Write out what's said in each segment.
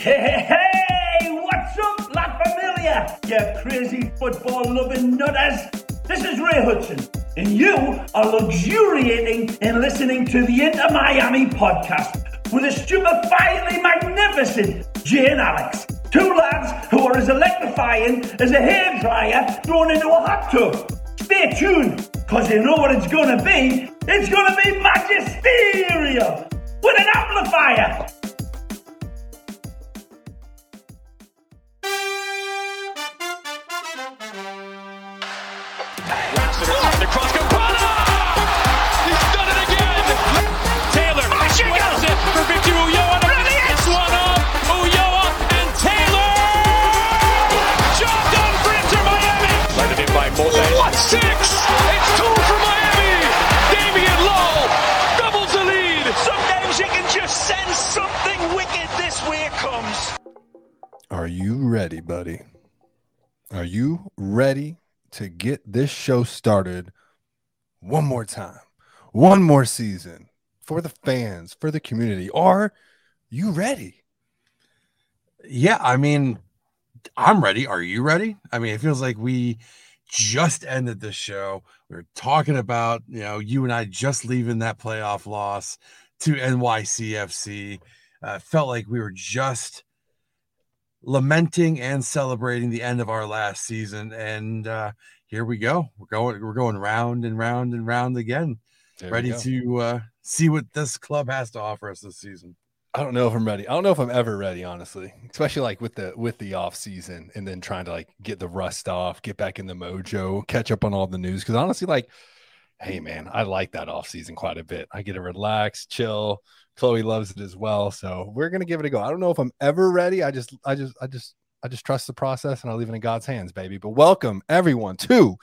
Hey, hey, what's up, La Familia? You crazy football loving nutters. This is Ray Hudson, and you are luxuriating in listening to the Inter Miami podcast with the stupefyingly magnificent Jay and Alex. Two lads who are as electrifying as a hairdryer thrown into a hot tub. Stay tuned, because you know what it's gonna be. It's gonna be magisterial with an amplifier. Ready, buddy? Are you ready to get this show started one more time, one more season for the fans, for the community? Are you ready? Yeah, I mean, I'm ready. Are you ready? I mean, it feels like we just ended the show. We are talking about, you know, you and I just leaving that playoff loss to NYCFC. Uh, felt like we were just lamenting and celebrating the end of our last season. And uh, here we go. We're going, we're going round and round and round again, There ready to uh, see what this club has to offer us this season. I don't know if I'm ready. I don't know if I'm ever ready, honestly. Especially like with the with the off season and then trying to like get the rust off, get back in the mojo, catch up on all the news. Because honestly, like, hey man, I like that off season quite a bit. I get to relax, chill. Chloe loves it as well. So we're gonna give it a go. I don't know if I'm ever ready. I just I just I just I just trust the process and I leave it in God's hands, baby. But welcome everyone to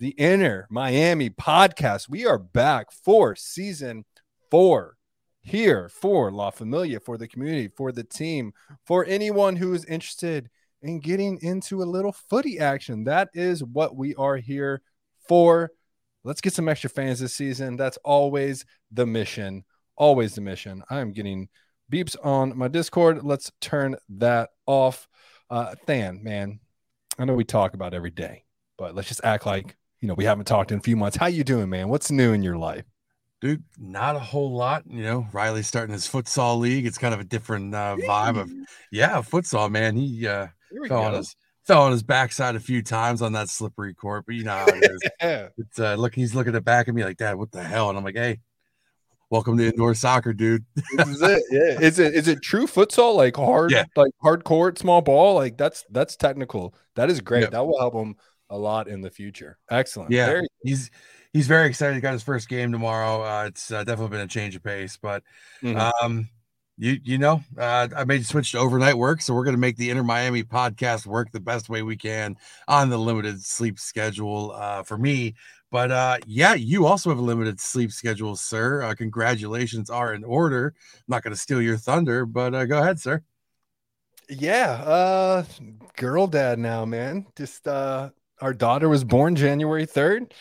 the Inter Miami podcast. We are back for season four here for La Familia, for the community, for the team, for anyone who is interested in getting into a little footy action. That is what we are here for. Let's get some extra fans this season. That's always the mission. Always the mission. I am getting beeps on my Discord. Let's turn that off. Uh, Than, man, I know we talk about every day, but let's just act like you know we haven't talked in a few months. How you doing, man? What's new in your life? Dude, not a whole lot. You know, Riley's starting his futsal league. It's kind of a different uh, vibe of, yeah, futsal, man. He uh, fell on his fell on his backside a few times on that slippery court, but you know how it is. Yeah. it's uh, look, he's looking at the back at me like, Dad, what the hell? And I'm like, hey, welcome to indoor soccer, dude. this is it. Yeah. Is it is it true futsal? Like hard, Yeah. like hard court, small ball? Like that's that's technical. That is great. That will help him a lot in the future. Excellent. Yeah, Very- he's he's very excited. He got his first game tomorrow. Uh, it's uh, definitely been a change of pace, but Mhm. um, you you know, uh, I made the switch to overnight work, so we're gonna make the Inter Miami podcast work the best way we can on the limited sleep schedule uh, for me. But uh, yeah, you also have a limited sleep schedule, sir. Uh, congratulations are in order. I'm not gonna steal your thunder, but uh, go ahead, sir. yeah. Uh girl dad now, man. Just uh our daughter was born January 3rd.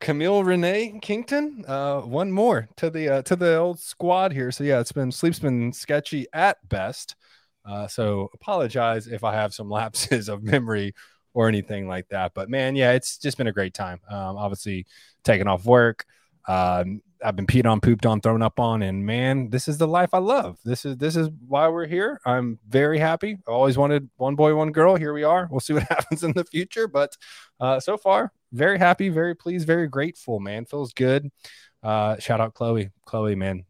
Camille Renee Kington. Uh one more to the uh, to the old squad here. So yeah, it's been sleep's been sketchy at best. Uh so apologize if I have some lapses of memory or anything like that. But man, yeah, it's just been a great time. Um, obviously taking off work. Um, I've been peed on, pooped on, thrown up on, and man, this is the life I love. This is this is why we're here. I'm very happy. I always wanted one boy, one girl. Here we are. We'll see what happens in the future, but uh, so far, very happy, very pleased, very grateful. Man, feels good. Uh, shout out Chloe. Chloe, man,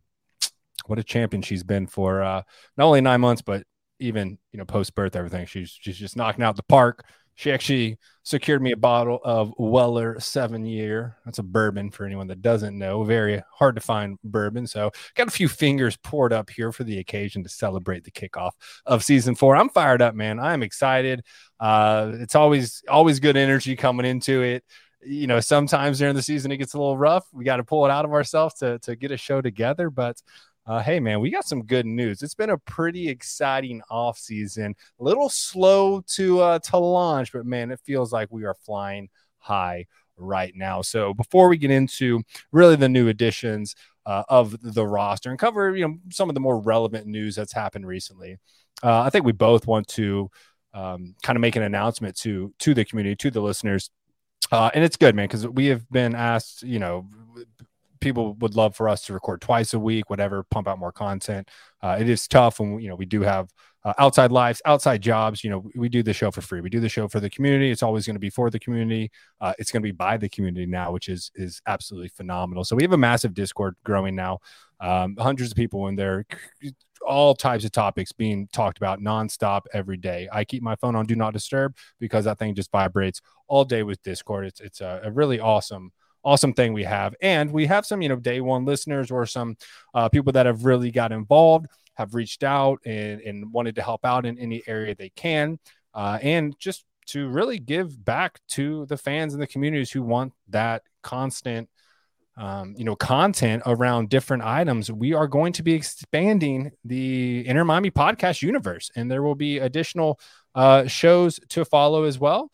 what a champion she's been for uh, not only nine months, but even you know post birth everything. She's she's just knocking out the park. She actually secured me a bottle of Weller seven year. That's a bourbon for anyone that doesn't know. Very hard to find bourbon. So got a few fingers poured up here for the occasion to celebrate the kickoff of season four. I'm fired up, man. I'm excited. Uh, it's always always good energy coming into it. You know, sometimes during the season it gets a little rough. We got to pull it out of ourselves to to get a show together, but uh, hey, man, we got some good news. It's been a pretty exciting off season. A little slow to uh, to launch, but man, it feels like we are flying high right now. So before we get into really the new additions uh, of the roster and cover you know some of the more relevant news that's happened recently, uh, I think we both want to um, kind of make an announcement to to the community, to the listeners. Uh, and it's good, man, because we have been asked, you know, people would love for us to record twice a week, whatever, pump out more content. Uh, it is tough when you know we do have uh, outside lives, outside jobs. You know, we, we, do the show for free. We do the show for the community. It's always going to be for the community. Uh, it's going to be by the community now, which is is absolutely phenomenal. So we have a massive Discord growing now, um, hundreds of people in there, all types of topics being talked about nonstop every day. I keep my phone on do not disturb because that thing just vibrates all day with Discord. It's it's a, a really awesome awesome thing we have. And we have some, you know, day one listeners or some uh, people that have really got involved, have reached out and, and wanted to help out in any area they can. Uh, and just to really give back to the fans and the communities who want that constant um, you know, content around different items, we are going to be expanding the Inter Miami podcast universe, and there will be additional uh, shows to follow as well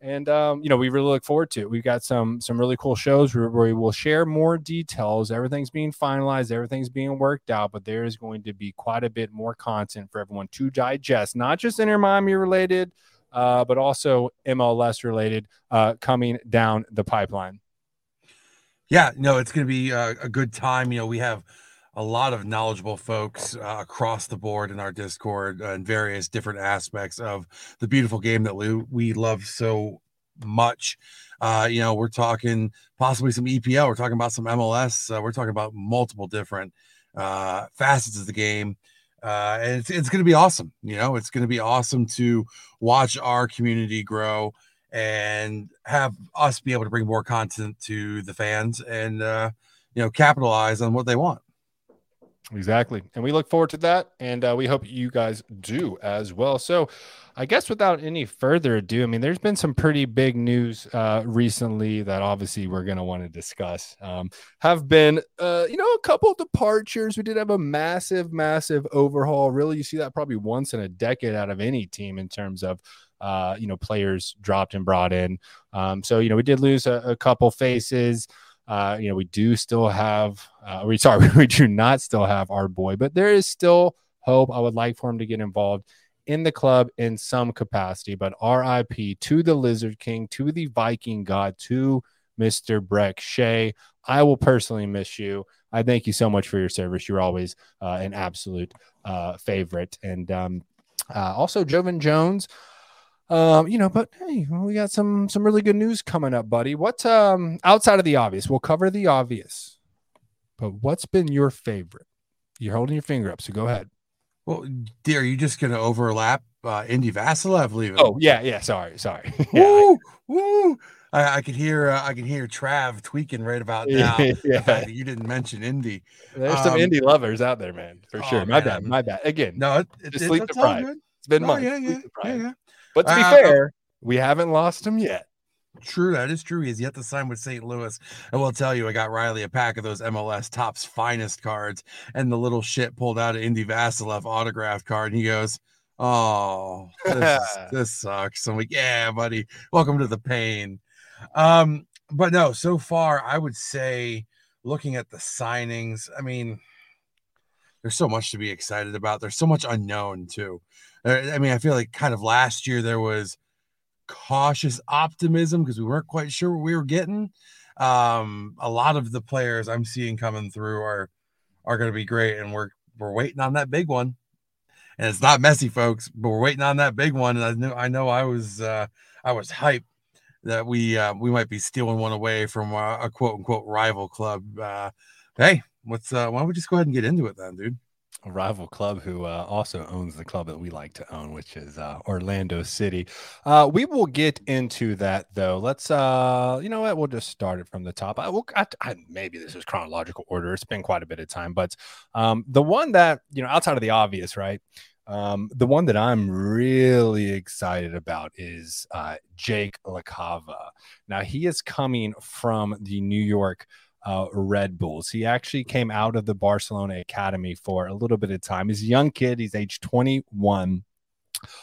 and um, you know we really look forward to it. We've got some some really cool shows where, we will share more details. Everything's being finalized, everything's being worked out, but there is going to be quite a bit more content for everyone to digest, not just Inter Miami related, uh, but also MLS related, uh, coming down the pipeline. Yeah, no, it's going to be a, a good time. You know, we have a lot of knowledgeable folks uh, across the board in our Discord uh, and various different aspects of the beautiful game that we, we love so much. Uh, you know, we're talking possibly some EPL, we're talking about some MLS, uh, we're talking about multiple different uh, facets of the game. Uh, and it's, it's going to be awesome. You know, it's going to be awesome to watch our community grow and have us be able to bring more content to the fans and, you know, capitalize on what they want. Exactly. And we look forward to that. And uh, we hope you guys do as well. So, I guess without any further ado, I mean, there's been some pretty big news uh, recently that obviously we're going to want to discuss. Um, have been, uh, you know, a couple departures. We did have a massive, massive overhaul. Really, you see that probably once in a decade out of any team in terms of uh, you know, players dropped and brought in. Um, so, you know, we did lose a, a couple faces. Uh, you know, we do still have, uh, we sorry, we do not still have our boy, but there is still hope. I would like for him to get involved in the club in some capacity. But RIP to the Lizard King, to the Viking God, to Mr. Brek Shea. I will personally miss you. I thank you so much for your service. You're always uh, an absolute uh, favorite. And um, uh, also, Joevin Jones. Um, you know, but hey, we got some some really good news coming up, buddy. What um outside of the obvious, we'll cover the obvious. But what's been your favorite? You're holding your finger up, so go ahead. Well, dear, are you just gonna overlap uh Indy Vassilev leaving? Oh yeah, yeah. Sorry, sorry. yeah. Woo, woo. I, I could hear uh, I can hear Trav tweaking right about now. yeah. you didn't mention Indy. There's um, some Indy lovers out there, man, for oh, sure. My man. bad, my bad. Again, no, it, it, just sleep deprived. It's been months. Yeah, yeah, yeah, yeah. But to be uh, fair, we haven't lost him yet. True, that is true. He's yet to sign with St. Louis. I will tell you, I got Riley a pack of those MLS Topps finest cards, and the little shit pulled out an Indy Vassilev autographed card. And he goes, Oh, this, this sucks. I'm like, Yeah, buddy, welcome to the pain. Um, but no, so far, I would say looking at the signings, I mean, there's so much to be excited about. There's so much unknown, too. I mean, I feel like kind of last year there was cautious optimism because we weren't quite sure what we were getting. Um, a lot of the players I'm seeing coming through are are going to be great, and we're we're waiting on that big one. And it's not Messi, folks, but we're waiting on that big one. And I knew I know I was uh, I was hyped that we uh, we might be stealing one away from a, a quote unquote rival club. Uh, hey, what's uh, why don't we just go ahead and get into it then, dude? A rival club who uh, also owns the club that we like to own, which is uh, Orlando City. Uh, we will get into that though. Let's, uh, you know what? We'll just start it from the top. I will. I, I, maybe this is chronological order. It's been quite a bit of time, but um, the one that you know, outside of the obvious, right? Um, the one that I'm really excited about is uh, Jake LaCava. Now he is coming from the New York uh, Red Bulls. He actually came out of the Barcelona Academy for a little bit of time. He's a young kid, he's age 21.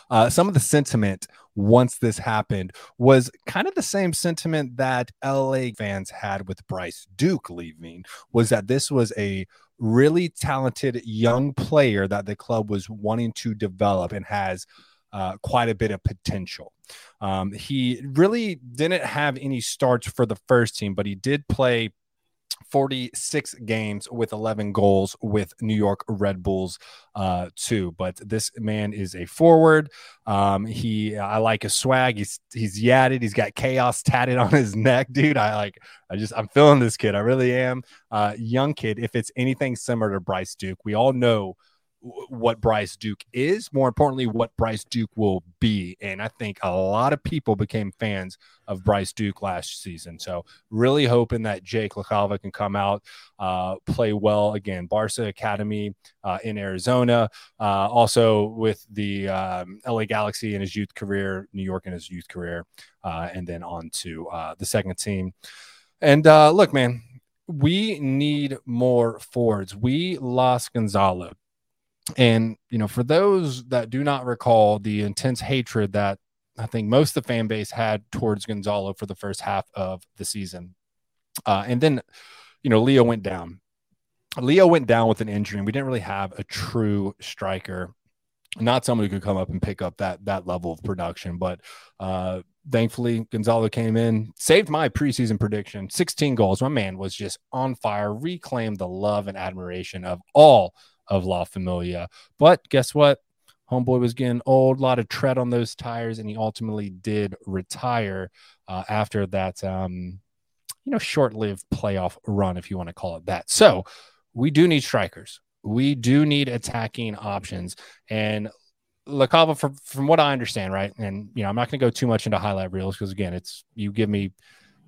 uh, some of the sentiment once this happened was kind of the same sentiment that LA fans had with Bryce Duke leaving was that this was a really talented young player that the club was wanting to develop and has uh, quite a bit of potential. Um, he really didn't have any starts for the first team, but he did play 46 games with 11 goals with New York Red Bulls uh too but this man is a forward um he I like his swag he's he's yadded he's got chaos tatted on his neck dude I like I just I'm feeling this kid I really am. Uh young kid if it's anything similar to Bryce Duke we all know what Bryce Duke is, more importantly, what Bryce Duke will be. And I think a lot of people became fans of Bryce Duke last season. So really hoping that Jake LaCava can come out, uh, play well again. Barca Academy uh, in Arizona, uh, also with the um, LA Galaxy in his youth career, New York in his youth career, uh, and then on to uh, the second team. And uh, look, man, we need more Fords. We lost Gonzalo and, you know, for those that do not recall the intense hatred that I think most of the fan base had towards Gonzalo for the first half of the season. Uh, and then, you know, Leo went down. Leo went down with an injury, and we didn't really have a true striker, not someone who could come up and pick up that that level of production. But uh, thankfully, Gonzalo came in, saved my preseason prediction, 16 goals. My man was just on fire, reclaimed the love and admiration of all of La Familia. But guess what? Homeboy was getting old, a lot of tread on those tires, and he ultimately did retire uh, after that, um, you know, short-lived playoff run, if you want to call it that. So we do need strikers. We do need attacking options, and LaCava, from from what I understand, right, and you know, I'm not going to go too much into highlight reels because again, it's you give me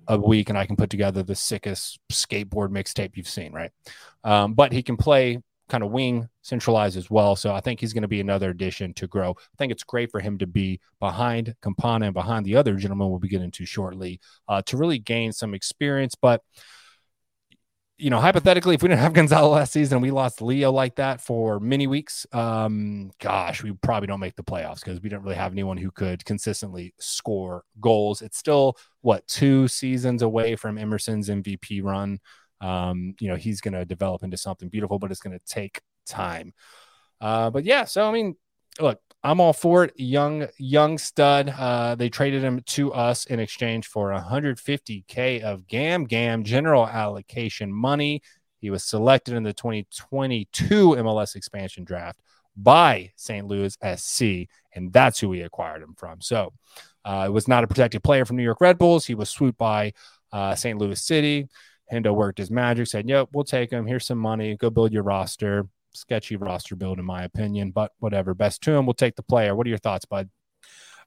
a week and I can put together the sickest skateboard mixtape you've seen, right? Um, but he can play kind of wing centralized as well. So I think he's going to be another addition to grow. I think it's great for him to be behind Campana and behind the other gentleman we'll be getting to shortly uh, to really gain some experience. But you know, hypothetically, if we didn't have Gonzalo last season, we lost Leo like that for many weeks. Um, gosh, we probably don't make the playoffs because we didn't really have anyone who could consistently score goals. It's still what two seasons away from Emerson's MVP run. Um, you know, he's going to develop into something beautiful, but it's going to take time. Uh, but yeah, so I mean, look, I'm all for it. Young, young stud. Uh, they traded him to us in exchange for 150k of GAM GAM general allocation money. He was selected in the 2022 MLS expansion draft by St. Louis SC, and that's who we acquired him from. So uh, it was not a protected player from New York Red Bulls. He was swooped by uh, St. Louis City. Hendo worked his magic, said, Yep, we'll take him. Here's some money. Go build your roster. Sketchy roster build, in my opinion, but whatever. Best to him. We'll take the player. What are your thoughts, bud?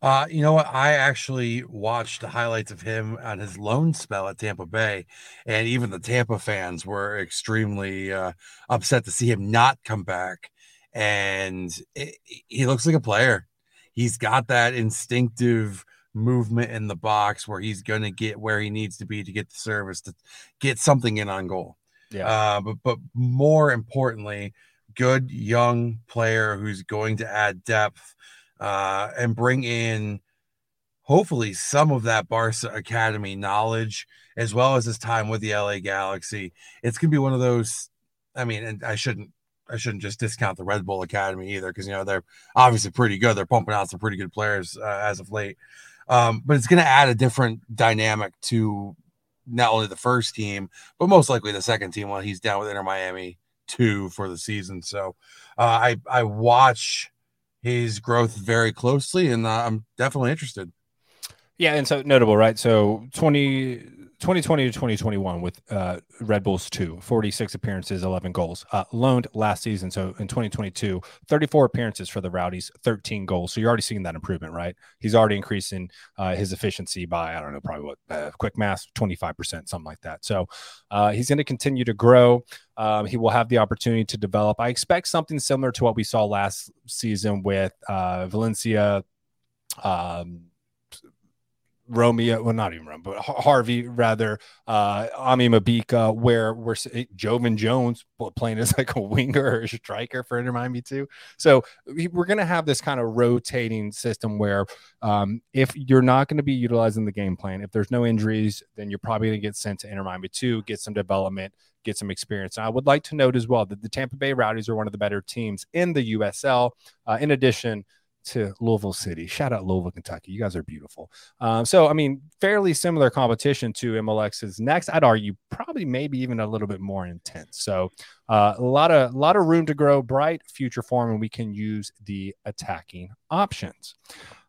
Uh, you know what? I actually watched the highlights of him on his loan spell at Tampa Bay, and even the Tampa fans were extremely uh, upset to see him not come back. And it, he looks like a player. He's got that instinctive movement in the box where he's going to get where he needs to be to get the service to get something in on goal. Yeah. Uh, but but more importantly, good young player who's going to add depth uh, and bring in hopefully some of that Barca Academy knowledge as well as his time with the LA Galaxy. It's gonna be one of those. I mean, and I shouldn't I shouldn't just discount the Red Bull Academy either because you know they're obviously pretty good. They're pumping out some pretty good players uh, as of late. Um, but it's going to add a different dynamic to not only the first team, but most likely the second team while he's down with Inter Miami two for the season. So uh, I I watch his growth very closely, and uh, I'm definitely interested. Yeah, and so notable, right? So 20 2020 to 2021 with uh, Red Bulls 2, 46 appearances, 11 goals. Uh, loaned last season. So in 2022, 34 appearances for the Rowdies, 13 goals. So you're already seeing that improvement, right? He's already increasing uh, his efficiency by, I don't know, probably what, uh, quick math, 25%, something like that. So uh, he's going to continue to grow. Um, he will have the opportunity to develop. I expect something similar to what we saw last season with uh, Valencia. Um, Romeo, well, not even Romeo, but Harvey, rather, uh, Ami Mabika, where we're Joevin Jones playing as like a winger or a striker for Inter Miami too. So we're going to have this kind of rotating system where um, if you're not going to be utilizing the game plan, if there's no injuries, then you're probably going to get sent to Inter Miami two, get some development, get some experience. And I would like to note as well that the Tampa Bay Rowdies are one of the better teams in the USL. Uh, in addition, to Louisville City. Shout out Louisville, Kentucky. You guys are beautiful. Um, so, I mean, fairly similar competition to MLS's next. I'd argue probably maybe even a little bit more intense. So, uh, a lot of lot of room to grow. Bright future form, and we can use the attacking options.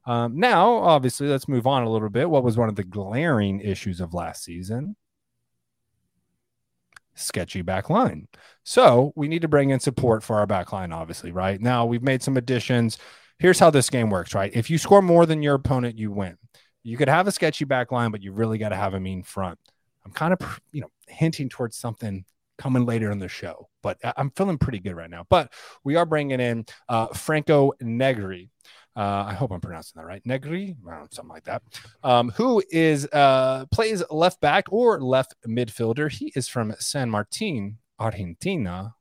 Um, now, obviously, let's move on a little bit. What was one of the glaring issues of last season? sketchy back line. So we need to bring in support for our back line, obviously, right? Now we've made some additions here's how this game works, right? If you score more than your opponent, you win. You could have a sketchy back line, but you really got to have a mean front. I'm kind of, you know, hinting towards something coming later in the show, but I'm feeling pretty good right now. But we are bringing in uh, Franco Negri. Uh, I hope I'm pronouncing that right. Negri, something like that. Um, who is uh, plays left back or left midfielder? He is from San Martin, Argentina.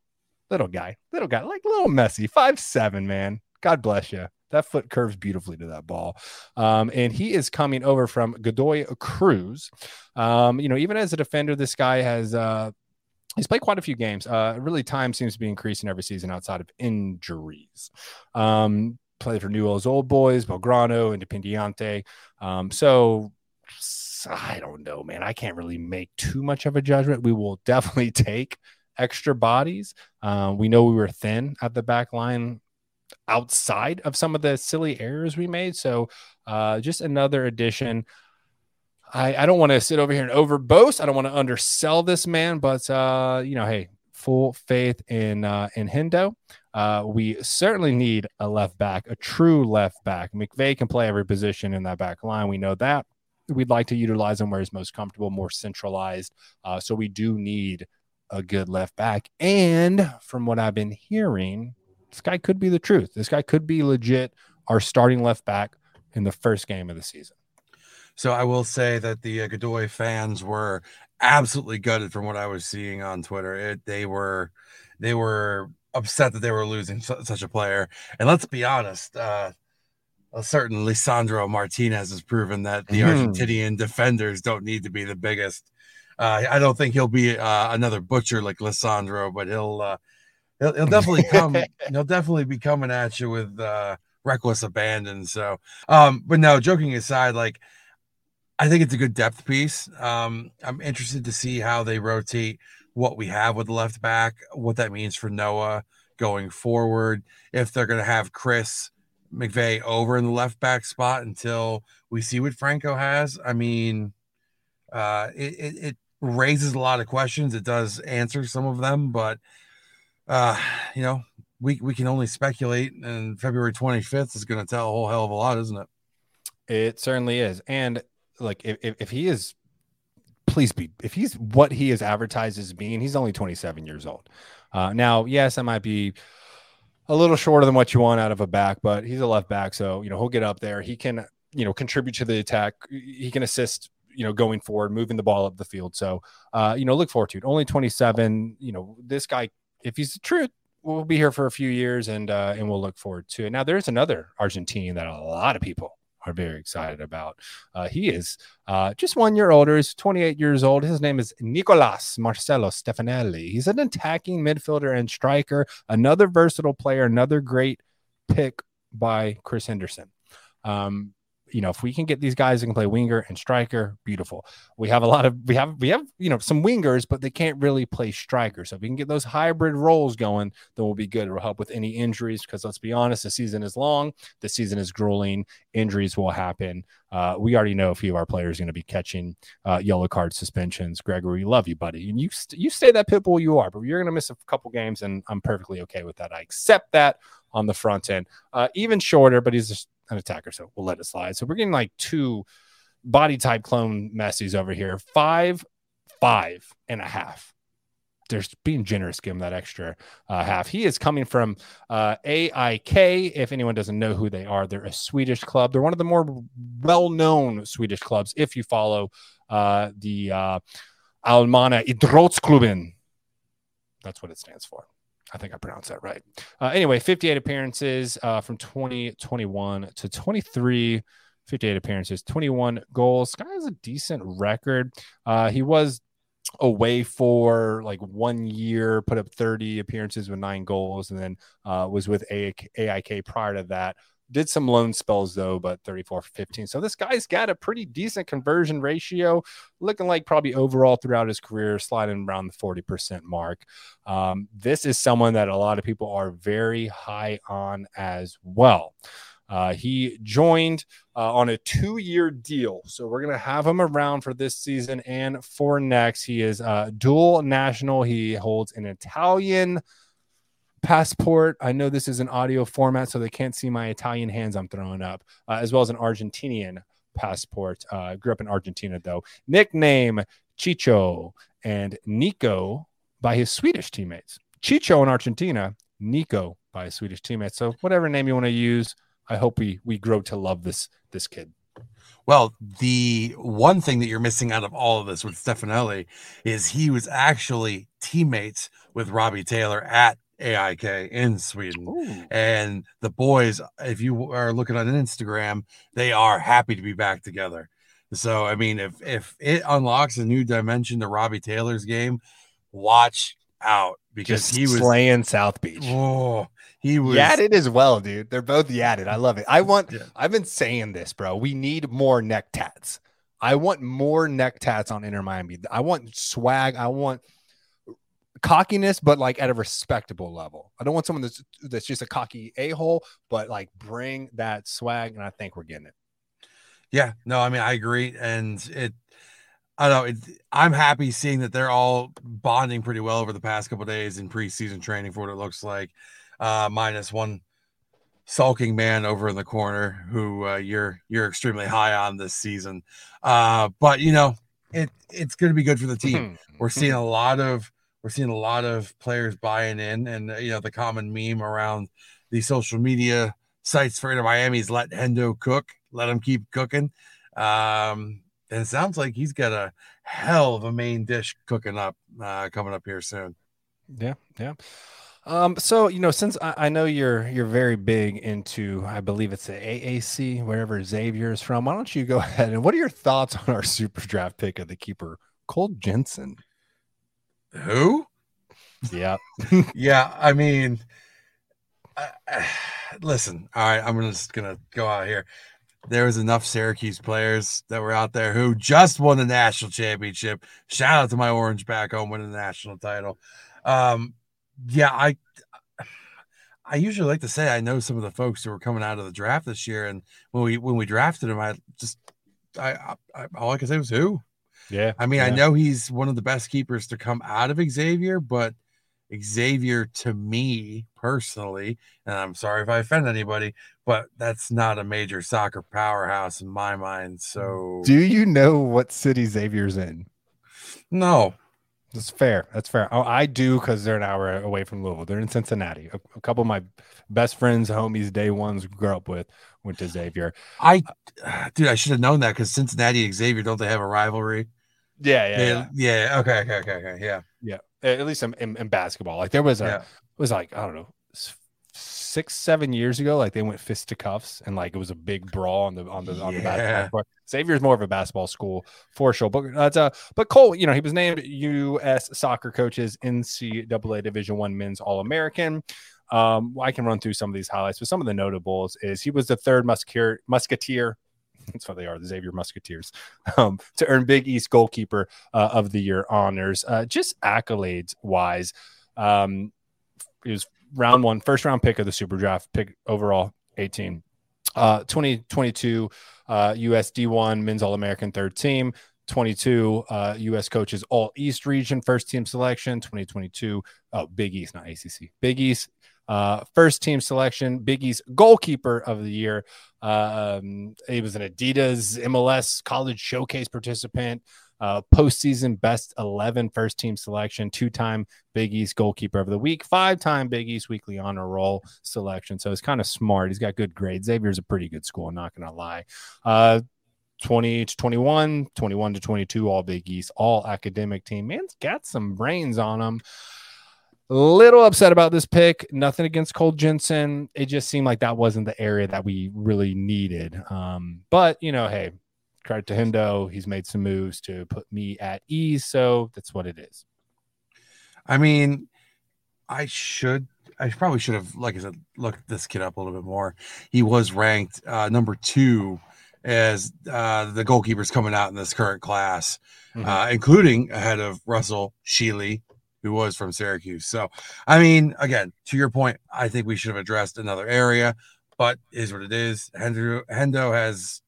Little guy, little guy, like little Messi, five seven, man. God bless you. That foot curves beautifully to that ball. Um, and he is coming over from Godoy Cruz. Um, you know, even as a defender, this guy has uh, he's played quite a few games. Uh, really, time seems to be increasing every season outside of injuries. Um, played for Newell's Old Boys, Belgrano, Independiente. Um, so I don't know, man. I can't really make too much of a judgment. We will definitely take extra bodies. Um, we know we were thin at the back line outside of some of the silly errors we made. So uh, just another addition. I, I don't want to sit over here and overboast. I don't want to undersell this man, but uh, you know, hey, full faith in uh, in Hendo. Uh, we certainly need a left back, a true left back. McVey can play every position in that back line. We know that. We'd like to utilize him where he's most comfortable, more centralized. Uh, so we do need a good left back. And from what I've been hearing, this guy could be the truth. This guy could be legit our starting left back in the first game of the season. So I will say that the uh, Godoy fans were absolutely gutted from what I was seeing on Twitter. It, they were they were upset that they were losing su- such a player. And let's be honest, uh, a certain Lisandro Martinez has proven that the mm. Argentinian defenders don't need to be the biggest. Uh, I don't think he'll be uh, another butcher like Lisandro, but he'll uh, he'll, he'll definitely come. he'll definitely be coming at you with uh, reckless abandon. So, um, but no, joking aside, like I think it's a good depth piece. Um, I'm interested to see how they rotate what we have with the left back, what that means for Noah going forward. If they're going to have Chris McVey over in the left back spot until we see what Franco has. I mean, uh, it, it, it raises a lot of questions. It does answer some of them, but uh, you know, we we can only speculate, and February 25th is going to tell a whole hell of a lot, isn't it? It certainly is. And like, if, if, he is, please be, if he's what he is advertised as being, he's only 27 years old. Uh, now, yes, that might be a little shorter than what you want out of a back, but he's a left back. So, you know, he'll get up there. He can, you know, contribute to the attack. He can assist you know, going forward, moving the ball up the field. So, uh, you know, look forward to it. Only 27. You know, this guy if he's the truth, we'll be here for a few years and uh, and we'll look forward to it. Now, there's another Argentine that a lot of people are very excited about. Uh, he is uh, just one year older. He's 28 years old. His name is Nicolas Marcelo Stefanelli. He's an attacking midfielder and striker, another versatile player, another great pick by Chris Henderson. Um, you know, if we can get these guys that can play winger and striker, beautiful. We have a lot of we have we have you know some wingers, but they can't really play striker. So if we can get those hybrid roles going, then we'll be good. It'll help with any injuries because let's be honest, the season is long, the season is grueling. Injuries will happen. Uh, we already know a few of our players are going to be catching uh, yellow card suspensions. Gregory, love you, buddy, and you st- you stay that pit bull you are, but you're going to miss a couple games, and I'm perfectly okay with that. I accept that on the front end. Uh, even shorter, but he's just an attacker, so we'll let it slide. So we're getting like two body type clone Messi's over here. Five, five and a half. there's being generous, give him that extra uh, half. He is coming from uh, AIK. If anyone doesn't know who they are, they're a Swedish club. They're one of the more well-known Swedish clubs. If you follow uh, the uh, Allmänna Idrottsklubben, that's what it stands for. I think I pronounced that right. Uh, anyway, 58 appearances uh, from 2021 to 23. 58 appearances, 21 goals. Guy has a decent record. Uh, he was away for like one year, put up 30 appearances with nine goals, and then uh, was with AIK prior to that. Did some loan spells though, but 34 for 15. So this guy's got a pretty decent conversion ratio, looking like probably overall throughout his career, sliding around the 40% mark. Um, this is someone that a lot of people are very high on as well. Uh, he joined uh, on a two year deal. So we're going to have him around for this season and for next. He is uh, dual national. He holds an Italian passport. I know this is an audio format, so they can't see my Italian hands I'm throwing up, uh, as well as an Argentinian passport. Uh, grew up in Argentina, though. Nickname Chicho and Nico by his Swedish teammates. Chicho in Argentina, Nico by his Swedish teammates. So whatever name you want to use, I hope we we grow to love this this kid. Well, the one thing that you're missing out of all of this with Stefanelli is he was actually teammates with Robbie Taylor at AIK in Sweden. Ooh. And the boys, if you are looking on Instagram, they are happy to be back together. So, I mean, if if it unlocks a new dimension to Robbie Taylor's game, watch out because Just he was slaying South Beach. Oh, he was Yadded as well, dude. They're both yadded. I love it. I want. Yeah. I've been saying this, bro. We need more neck tats. I want more neck tats on Inter Miami. I want swag. I want cockiness, but like at a respectable level. I don't want someone that's that's just a cocky a hole, but like bring that swag, and I think we're getting it. Yeah, no, I mean I agree, and it. I don't know. It, I'm happy seeing that they're all bonding pretty well over the past couple days in preseason training for what it looks like uh, minus one sulking man over in the corner who uh, you're you're extremely high on this season. Uh, but you know, it it's going to be good for the team. we're seeing a lot of we're seeing a lot of players buying in, and uh, you know the common meme around the social media sites for Inter Miami is let Hendo cook, let him keep cooking. Um, and it sounds like he's got a hell of a main dish cooking up uh, coming up here soon. Yeah, yeah. Um, so you know, since I, I, know you're you're very big into, I believe it's the AAC, wherever Xavier is from. Why don't you go ahead and what are your thoughts on our super draft pick of the keeper, Cole Jensen? Who? Yeah, yeah. I mean, listen. All right, I'm just gonna go out here. There was enough Syracuse players that were out there who just won the national championship. Shout out to my Orange back home winning the national title. Um, yeah, I I usually like to say I know some of the folks who were coming out of the draft this year, and when we when we drafted him, I just I, I all I can say was who. Yeah, I mean yeah. I know he's one of the best keepers to come out of Xavier, but Xavier to me personally, and I'm sorry if I offend anybody, but that's not a major soccer powerhouse in my mind. So, do you know what city Xavier's in? No, that's fair. That's fair. Oh, I do because they're an hour away from Louisville. They're in Cincinnati. A, a, couple of my best friends, homies, day ones grew up with went to Xavier. I, dude, I should have known that because Cincinnati and Xavier don't they have a rivalry? Yeah, yeah, yeah. yeah. Okay, okay, okay, okay. Yeah, yeah. At least in, in, in basketball, like there was a yeah. was like I don't know six seven years ago like they went fist to cuffs and like it was a big brawl on the on the on the basketball court. Xavier's more of a basketball school for sure, but that's uh, but Cole, you know, he was named U.S. Soccer Coaches NCAA Division One Men's All American. Um, I can run through some of these highlights, but some of the notables is he was the third musketeer. Musketeer, that's what they are, the Xavier Musketeers, um, to earn Big East Goalkeeper uh, of the Year honors. Uh, just accolades wise, um, was round one, first round pick of the Super Draft, pick overall 18. Uh, 2022 uh, US D1 Men's All American third team. 22 uh, U.S. coaches All East region first team selection. 2022 oh Big East, not ACC. Big East uh, first team selection. Big East goalkeeper of the year. Um, he was an Adidas MLS college showcase participant. uh, postseason best 11 first team selection, two time Big East goalkeeper of the week, five time Big East weekly honor roll selection. So it's kind of smart. He's got good grades. Xavier's a pretty good school, I'm not going to lie. Uh, 20 to 21, 21 to 22, all Big East, all academic team. Man's got some brains on him. Little upset about this pick. Nothing against Cole Jensen. It just seemed like that wasn't the area that we really needed. Um, but you know, hey, credit to Hendo. He's made some moves to put me at ease. So that's what it is. I mean, I should I probably should have, like I said, looked this kid up a little bit more. He was ranked uh, number two as uh, the goalkeepers coming out in this current class, mm-hmm. uh, including ahead of Russell Shealy, who was from Syracuse. So, I mean, again, to your point, I think we should have addressed another area, but is what it is. Hendo, Hendo has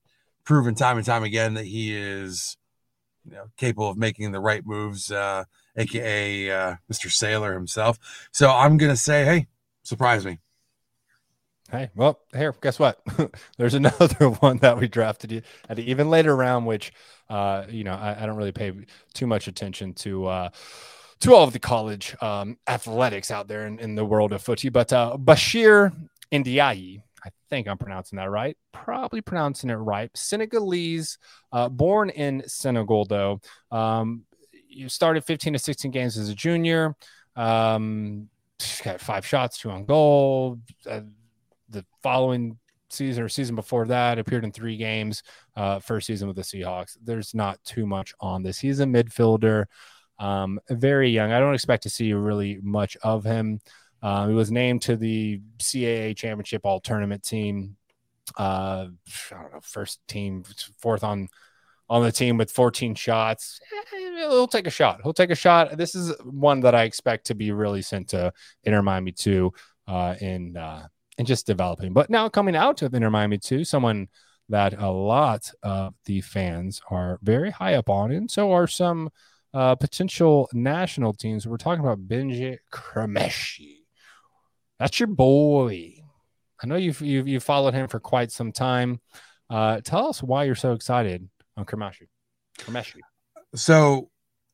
proven time and time again that he is you know, capable of making the right moves, uh, aka uh, Mr. Sailor himself. So I'm gonna say, hey, surprise me. Hey, well, here, guess what? There's another one that we drafted at an even later round, which, uh, you know, I, I don't really pay too much attention to. Uh, to all of the college um, athletics out there in, in, the world of footy. But uh, Bashir Ndiaye, I think I'm pronouncing that right. Probably pronouncing it right. Senegalese, uh, born in Senegal, though. Um, you started 15 to 16 games as a junior. Um, got five shots, two on goal. Uh, the following season or season before that appeared in three games. Uh, first season with the Seahawks. There's not too much on this. He's a midfielder. Um, very young. I don't expect to see really much of him. Uh, he was named to the CAA championship all tournament team. Uh, I don't know, first team, fourth on on the team with 14 shots. Eh, he'll take a shot. He'll take a shot. This is one that I expect to be really sent to Inter Miami too, uh, in uh, in just developing. But now coming out of Inter Miami too, someone that a lot of the fans are very high up on, and so are some uh, potential national teams. We're talking about Benji Cremaschi. That's your boy. I know you've, you've, you've followed him for quite some time. Uh, tell us why you're so excited on Cremaschi. Cremaschi. So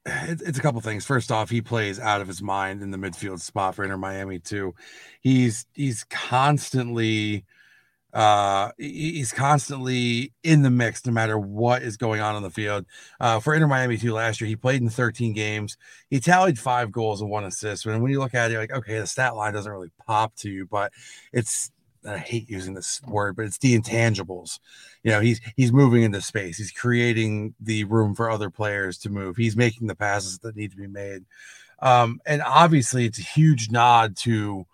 it's a couple things. First off, he plays out of his mind in the midfield spot for Inter Miami too. He's he's constantly uh, he's constantly in the mix no matter what is going on on the field. Uh, for Inter Miami too, last year he played in 13 games. He tallied five goals and one assist. And when you look at it, like, okay, the stat line doesn't really pop to you, but it's I hate using this word, but it's the intangibles. You know, he's he's moving into space. He's creating the room for other players to move. He's making the passes that need to be made. Um, and obviously, it's a huge nod to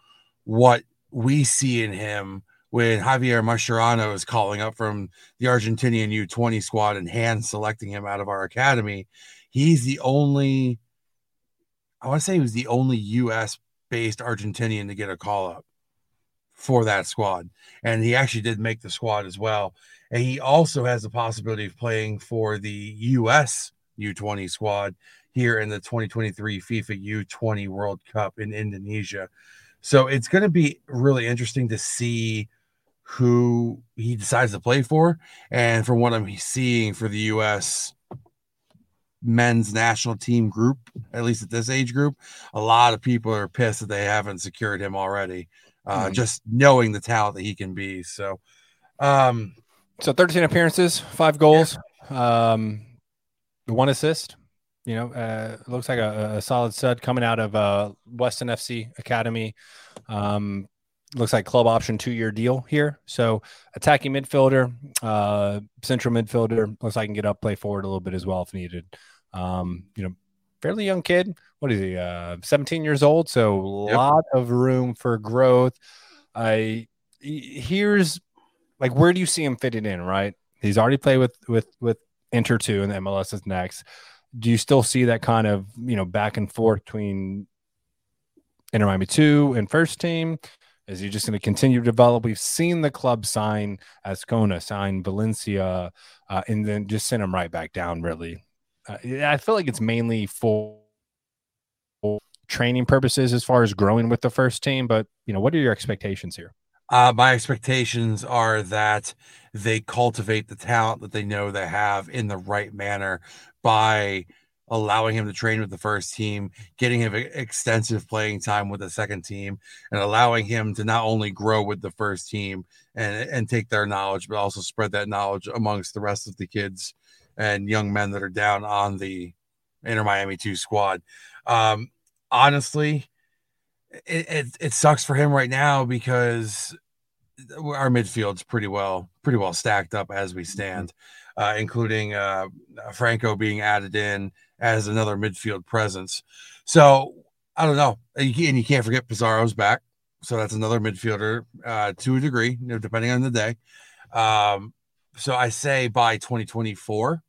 what we see in him when Javier Mascherano is calling up from the Argentinian U20 squad and hand selecting him out of our academy, he's the only, I want to say he was the only US based Argentinian to get a call up for that squad. And he actually did make the squad as well. And he also has the possibility of playing for the US U20 squad here in the 2023 FIFA U20 World Cup in Indonesia. So it's going to be really interesting to see who he decides to play for. And from what I'm seeing for the U.S. men's national team group, at least at this age group, a lot of people are pissed that they haven't secured him already. Uh, mm-hmm. Just knowing the talent that he can be. So, um, so 13 appearances, five goals, yeah. um, one assist. You know, uh, looks like a, a solid stud coming out of uh, Weston FC Academy. Um, looks like club option two year deal here. So attacking midfielder, uh, central midfielder looks like I can get up, play forward a little bit as well if needed. Um, you know, fairly young kid. What is he? Uh, 17 years old. So a yep. lot of room for growth. I here's like where do you see him fitting in? Right, he's already played with with with Inter two, and the MLS is next. Do you still see that kind of you know back and forth between Inter Miami two and first team? Is he just going to continue to develop? We've seen the club sign Azcona, sign Valencia, uh, and then just send him right back down. Really, uh, I feel like it's mainly for training purposes as far as growing with the first team. But you know, what are your expectations here? Uh, my expectations are that they cultivate the talent that they know they have in the right manner by allowing him to train with the first team, getting him extensive playing time with the second team, and allowing him to not only grow with the first team and and take their knowledge, but also spread that knowledge amongst the rest of the kids and young men that are down on the Inter Miami two squad. Um, honestly, it, it, it sucks for him right now because our midfield's pretty well pretty well stacked up as we stand, uh, including uh, Franco being added in as another midfield presence. So I don't know, and you can't forget Pizarro's back, so that's another midfielder uh, to a degree, you know, depending on the day. Um, so I say by 2024,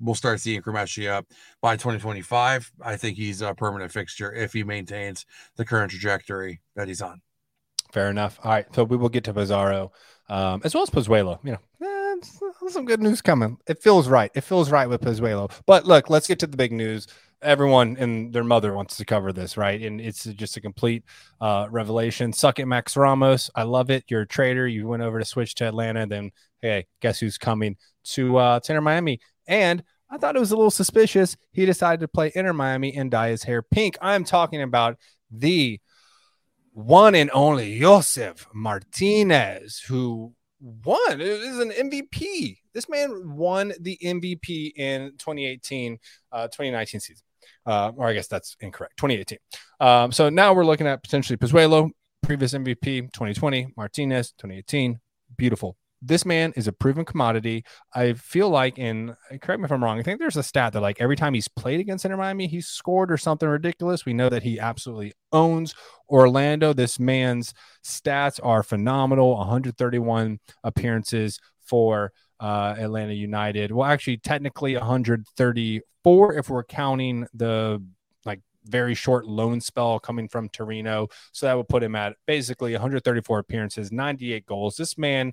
we'll start seeing Cremaschi up. By 2025, I think he's a permanent fixture if he maintains the current trajectory that he's on. Fair enough. All right, so we will get to Pizarro um, as well as Pozuelo. You know, some good news coming. It feels right. It feels right with Pozuelo. But look, let's get to the big news. Everyone and their mother wants to cover this, right? And it's just a complete uh, revelation. Suck it, Max Ramos. I love it. You're a trader. You went over to switch to Atlanta. Then, hey, guess who's coming to uh, to Inter Miami? And I thought it was a little suspicious. He decided to play Inter Miami and dye his hair pink. I'm talking about the one and only Josef Martinez, who won. It is an MVP. This man won the MVP in 2018, uh, 2019 season. Uh, or I guess that's incorrect. 2018. Um, so now we're looking at potentially Pozuelo, previous MVP, 2020, Martinez, 2018. Beautiful this man is a proven commodity. I feel like, and correct me if I'm wrong, I think there's a stat that like every time he's played against Inter Miami, he's scored or something ridiculous. We know that he absolutely owns Orlando. This man's stats are phenomenal 131 appearances for uh, Atlanta United. Well, actually, technically 134 if we're counting the like very short loan spell coming from Torino. So that would put him at basically 134 appearances, 98 goals. This man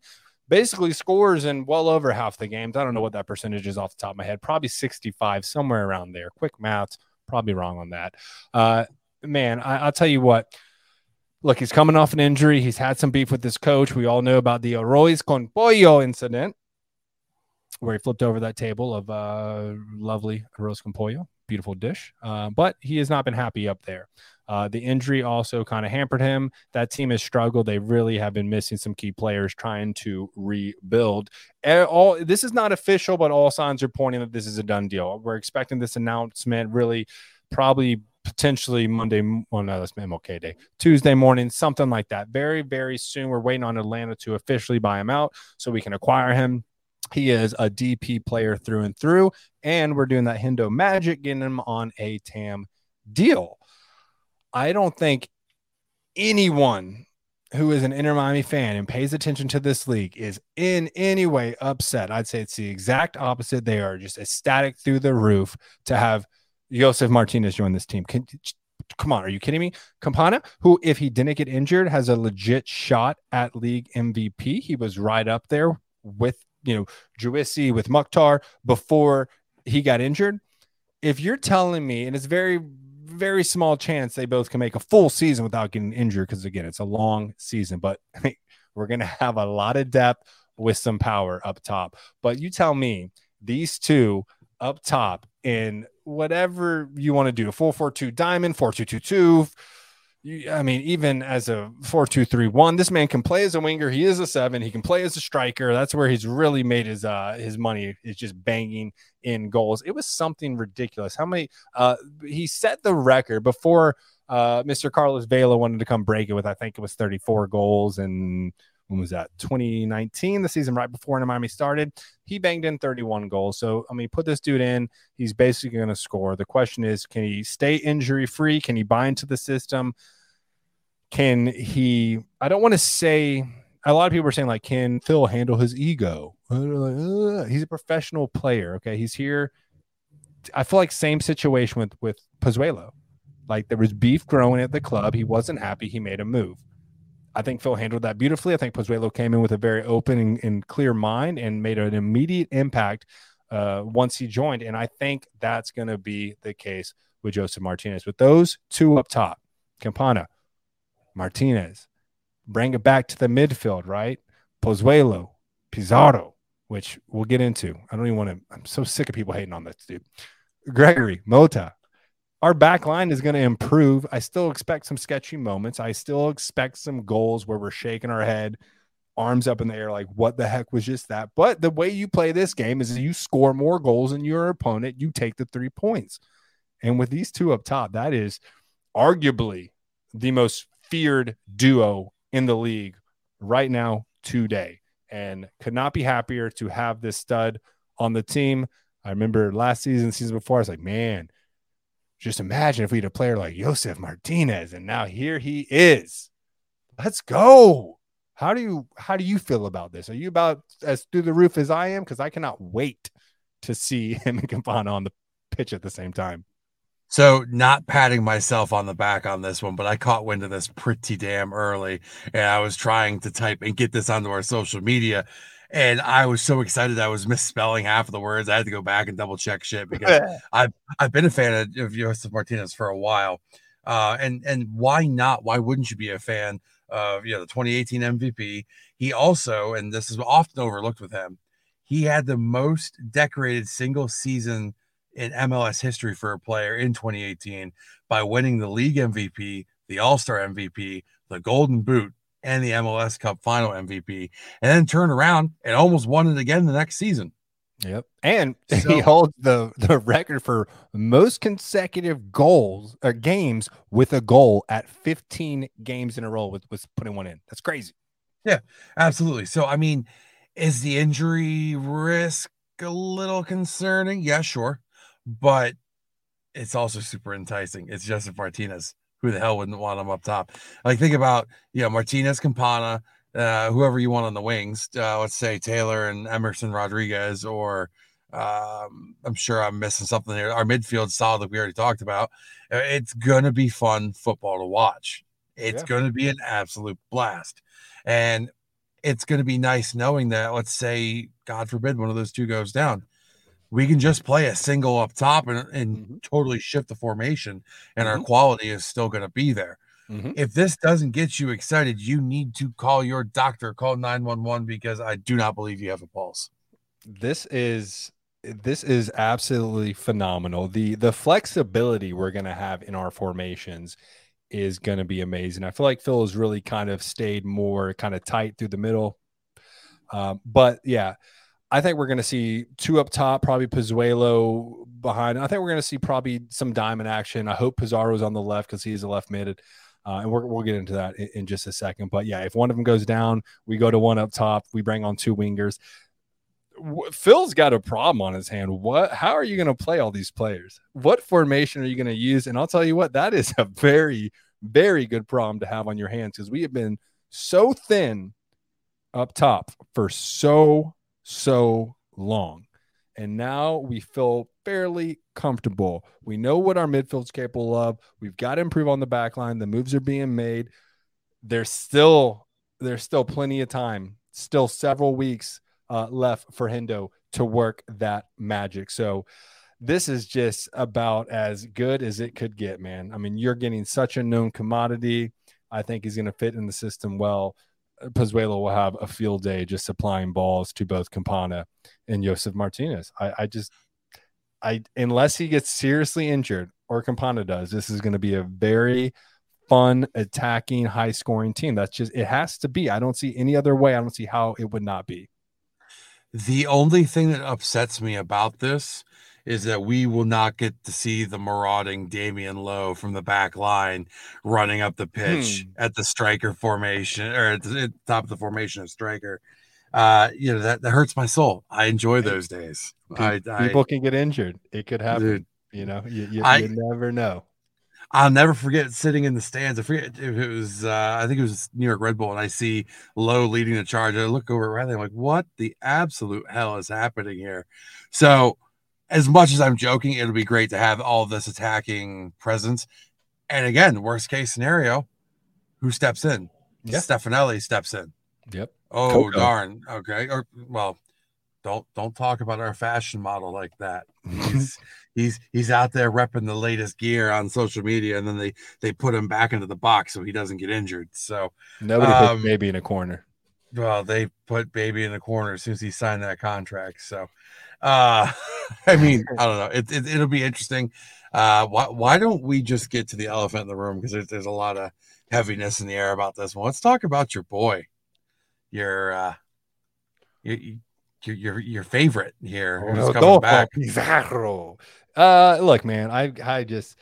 basically scores in well over half the games. I don't know what that percentage is off the top of my head. Probably 65, somewhere around there. Quick math, probably wrong on that. Uh, man, I, I'll tell you what. Look, he's coming off an injury. He's had some beef with this coach. We all know about the Arroz con Pollo incident where he flipped over that table of uh, lovely arroz con pollo, beautiful dish. Uh, but he has not been happy up there. Uh, the injury also kind of hampered him. That team has struggled. They really have been missing some key players trying to rebuild. All this is not official, but all signs are pointing that this is a done deal. We're expecting this announcement really probably potentially Monday. Well, no, that's MLK Day, Tuesday morning, something like that. Very, very soon. We're waiting on Atlanta to officially buy him out so we can acquire him. He is a DP player through and through, and we're doing that Hendo magic, getting him on a TAM deal. I don't think anyone who is an Inter Miami fan and pays attention to this league is in any way upset. I'd say it's the exact opposite. They are just ecstatic through the roof to have Josef Martinez join this team. Can, come on, are you kidding me? Campana, who, if he didn't get injured, has a legit shot at league MVP. He was right up there with, you know, Driussi, with Mukhtar before he got injured. If you're telling me, and it's very very small chance they both can make a full season without getting injured because again, it's a long season. But we're gonna have a lot of depth with some power up top. But you tell me these two up top in whatever you want to do, a 442 diamond, 4222 I mean, even as a four-two-three-one, this man can play as a winger. He is a seven. He can play as a striker. That's where he's really made his uh his money is just banging in goals. It was something ridiculous. How many? Uh, he set the record before uh Mr. Carlos Vela wanted to come break it with. I think it was 34 goals and when was that? 2019 the season right before Miami started. He banged in 31 goals. So I mean put this dude in. He's basically going to score. The question is can he stay injury free can he buy into the system? Can he I don't want to say a lot of people are saying like can Phil handle his ego? Uh, He's a professional player okay? He's here. I feel like same situation with with Pozuelo. Like there was beef growing at the club. He wasn't happy. He made a move I think Phil handled that beautifully. I think Pozuelo came in with a very open and, and clear mind and made an immediate impact uh, once he joined. And I think that's going to be the case with Josef Martinez. With those two up top, Campana, Martinez, bring it back to the midfield, right? Pozuelo, Pizarro. which we'll get into. I don't even want to. I'm so sick of people hating on this dude. Gregory Mota. Our back line is going to improve. I still expect some sketchy moments. I still expect some goals where we're shaking our head, arms up in the air, like, what the heck was just that? But the way you play this game is you score more goals than your opponent, you take the three points. And with these two up top, that is arguably the most feared duo in the league right now, today. And could not be happier to have this stud on the team. I remember last season, season before, I was like, man, just imagine if we had a player like Josef Martinez, and now here he is. Let's go. How do you how do you feel about this? Are you about as through the roof as I am? Because I cannot wait to see him and Campana on the pitch at the same time. So, not patting myself on the back on this one, but I caught wind of this pretty damn early. And I was trying to type and get this onto our social media. And I was so excited I was misspelling half of the words. I had to go back and double check shit because I've I've been a fan of, of Josef Martinez for a while. Uh, and and why not? Why wouldn't you be a fan of you know the 2018 MVP? He also, and this is often overlooked with him, he had the most decorated single season in MLS history for a player in 2018 by winning the league MVP, the All Star MVP, the Golden Boot, and the MLS Cup final MVP, and then turned around and almost won it again the next season. Yep. And so, he holds the, the record for most consecutive goals or uh, games with a goal at 15 games in a row with, with putting one in. That's crazy. Yeah, absolutely. So, I mean, is the injury risk a little concerning? Yeah, sure but it's also super enticing. It's Justin Martinez. Who the hell wouldn't want him up top? Like think about you know Martinez, Campana, uh, whoever you want on the wings. Uh, let's say Taylor and Emerson Rodriguez, or um, I'm sure I'm missing something here. Our midfield solid, like we already talked about. Uh, it's gonna be fun football to watch. It's yeah. gonna be an absolute blast, and it's gonna be nice knowing that. Let's say, God forbid, one of those two goes down we can just play a single up top and, and mm-hmm. totally shift the formation, and mm-hmm. our quality is still going to be there. Mm-hmm. If this doesn't get you excited, you need to call your doctor, call 911 because I do not believe you have a pulse. This is this is absolutely phenomenal. The the flexibility we're going to have in our formations is going to be amazing. I feel like Phil has really kind of stayed more kind of tight through the middle. Um, but yeah, I think we're going to see two up top, probably Pozuelo behind. I think we're going to see probably some diamond action. I hope Pizarro's on the left because he's a left mid. Uh, and we will get into that in, in, just a second. But yeah, if one of them goes down, we go to one up top. We bring on two wingers. Phil's got a problem on his hand. What? How are you going to play all these players? What formation are you going to use? And I'll tell you what, that is a very, very good problem to have on your hands because we have been so thin up top for so so long. And now we feel fairly comfortable. We know what our midfield's capable of. We've got to improve on the back line. The moves are being made. There's still there's still plenty of time, still several weeks uh, left for Hendo to work that magic. So this is just about as good as it could get, man. I mean, you're getting such a known commodity. I think he's going to fit in the system well. Pozuelo will have a field day just supplying balls to both Campana and Josef Martinez. I, I just, I unless he gets seriously injured or Campana does, this is going to be a very fun, attacking, high scoring team. That's just it has to be. I don't see any other way. I don't see how it would not be. The only thing that upsets me about this is that we will not get to see the marauding Damion Lowe from the back line running up the pitch hmm. at the striker formation or at the top of the formation of striker. Uh, you know, that, that hurts my soul. I enjoy those days. People, I, I, can get injured. It could happen. Dude, you know, you, you, I, you never know. I'll never forget sitting in the stands. I forget if it was, uh, I think it was New York Red Bull, and I see Lowe leading the charge. I look over at Riley, I'm like, what the absolute hell is happening here? So, as much as I'm joking, it'll be great to have all this attacking presence. And again, worst case scenario, who steps in? Yeah. Stefanelli steps in. Yep. Oh Coco. darn. Okay. Or well, don't don't talk about our fashion model like that. He's he's he's out there repping the latest gear on social media, and then they they put him back into the box so he doesn't get injured. So nobody um, maybe in a corner. well, they put baby in the corner as soon as he signed that contract. So, uh, I mean, I don't know. It, it, will be interesting. Uh, why, why don't we just get to the elephant in the room? Because there's, there's a lot of heaviness in the air about this one. Let's talk about your boy, your, uh, your, your, your, your favorite here who's coming back. Pizarro. Uh, look, man, I, I just,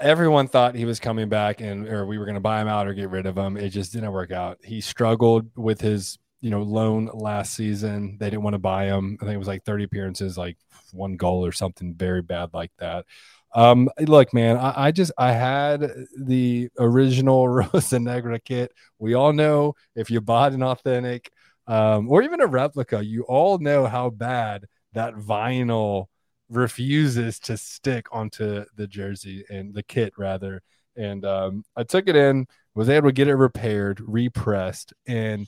everyone thought he was coming back and or we were going to buy him out or get rid of him. It just didn't work out. He struggled with his you know loan last season. They didn't want to buy him. I think it was like 30 appearances, like one goal or something very bad like that. Um, look, man, I, I just I had the original Rosa Negra kit. We all know if you bought an authentic um, or even a replica, you all know how bad that vinyl refuses to stick onto the jersey and the kit rather. And um, I took it in, was able to get it repaired, repressed, and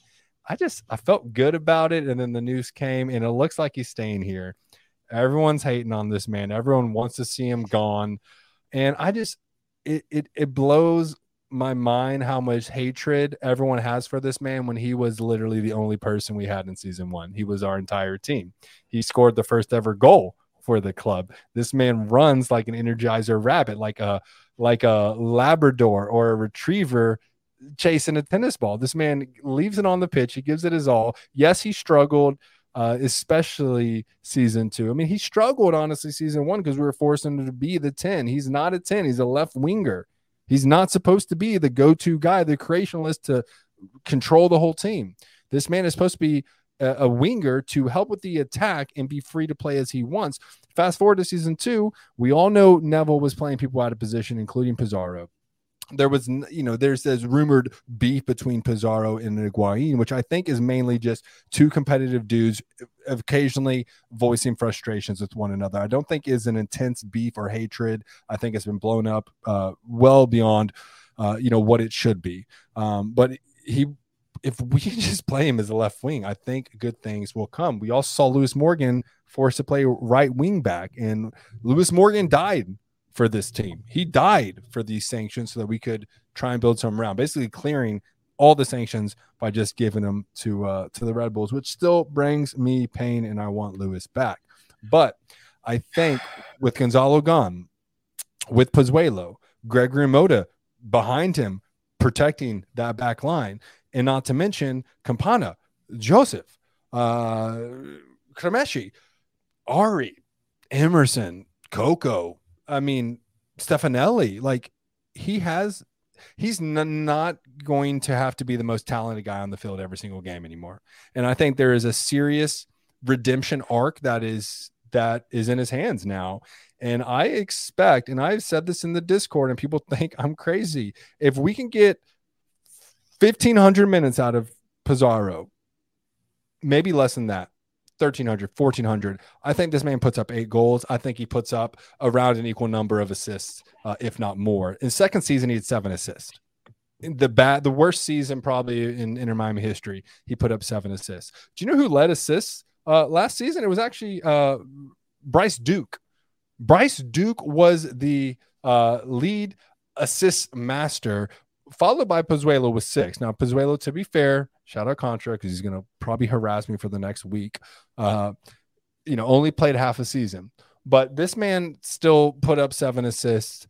I just I felt good about it. And then the news came, and it looks like he's staying here. Everyone's hating on this man. Everyone wants to see him gone, and I just it it it blows my mind how much hatred everyone has for this man when he was literally the only person we had in season one. He was our entire team. He scored the first ever goal for the club. This man runs like an energizer rabbit, like a like a Labrador or a retriever chasing a tennis ball. This man leaves it on the pitch. He gives it his all. Yes, he struggled, uh, especially season two. I mean, he struggled honestly season one because we were forcing him to be the 10. He's not a 10, he's a left winger. He's not supposed to be the go to guy, the creationalist to control the whole team. This man is supposed to be a winger to help with the attack and be free to play as he wants. Fast forward to season two, we all know Neville was playing people out of position, including Pizarro there was you know there's this rumored beef between Pizarro and Higuain, which I think is mainly just two competitive dudes occasionally voicing frustrations with one another. I don't think is an intense beef or hatred. I think it's been blown up uh, well beyond uh, you know what it should be. Um, but he if we just play him as a left wing, I think good things will come. We also saw Lewis Morgan forced to play right wing back, and Lewis Morgan died for this team. He died for these sanctions so that we could try and build some around, basically clearing all the sanctions by just giving them to uh, to the Red Bulls, which still brings me pain, and I want Lewis back. But I think with Gonzalo gone, with Pozuelo, Gregory Mota behind him, protecting that back line, and not to mention Campana, Joseph, uh, Cremaschi, Ari, Emerson, Coco. I mean, Stefanelli. Like he has, he's n- not going to have to be the most talented guy on the field every single game anymore. And I think there is a serious redemption arc that is that is in his hands now. And I expect, and I've said this in the Discord, and people think I'm crazy. If we can get 1500 minutes out of Pizarro, maybe less than that. 1300, 1400. I think this man puts up eight goals. I think he puts up around an equal number of assists, uh, if not more. In second season, he had seven assists. The bad, the worst season probably in Inter Miami history, he put up seven assists. Do you know who led assists uh, last season? It was actually uh, Bryce Duke. Bryce Duke was the uh, lead assist master followed by Pozuelo with six. Now, Pozuelo, to be fair, shout out Contra because he's going to probably harass me for the next week. Uh, you know, only played half a season, but this man still put up seven assists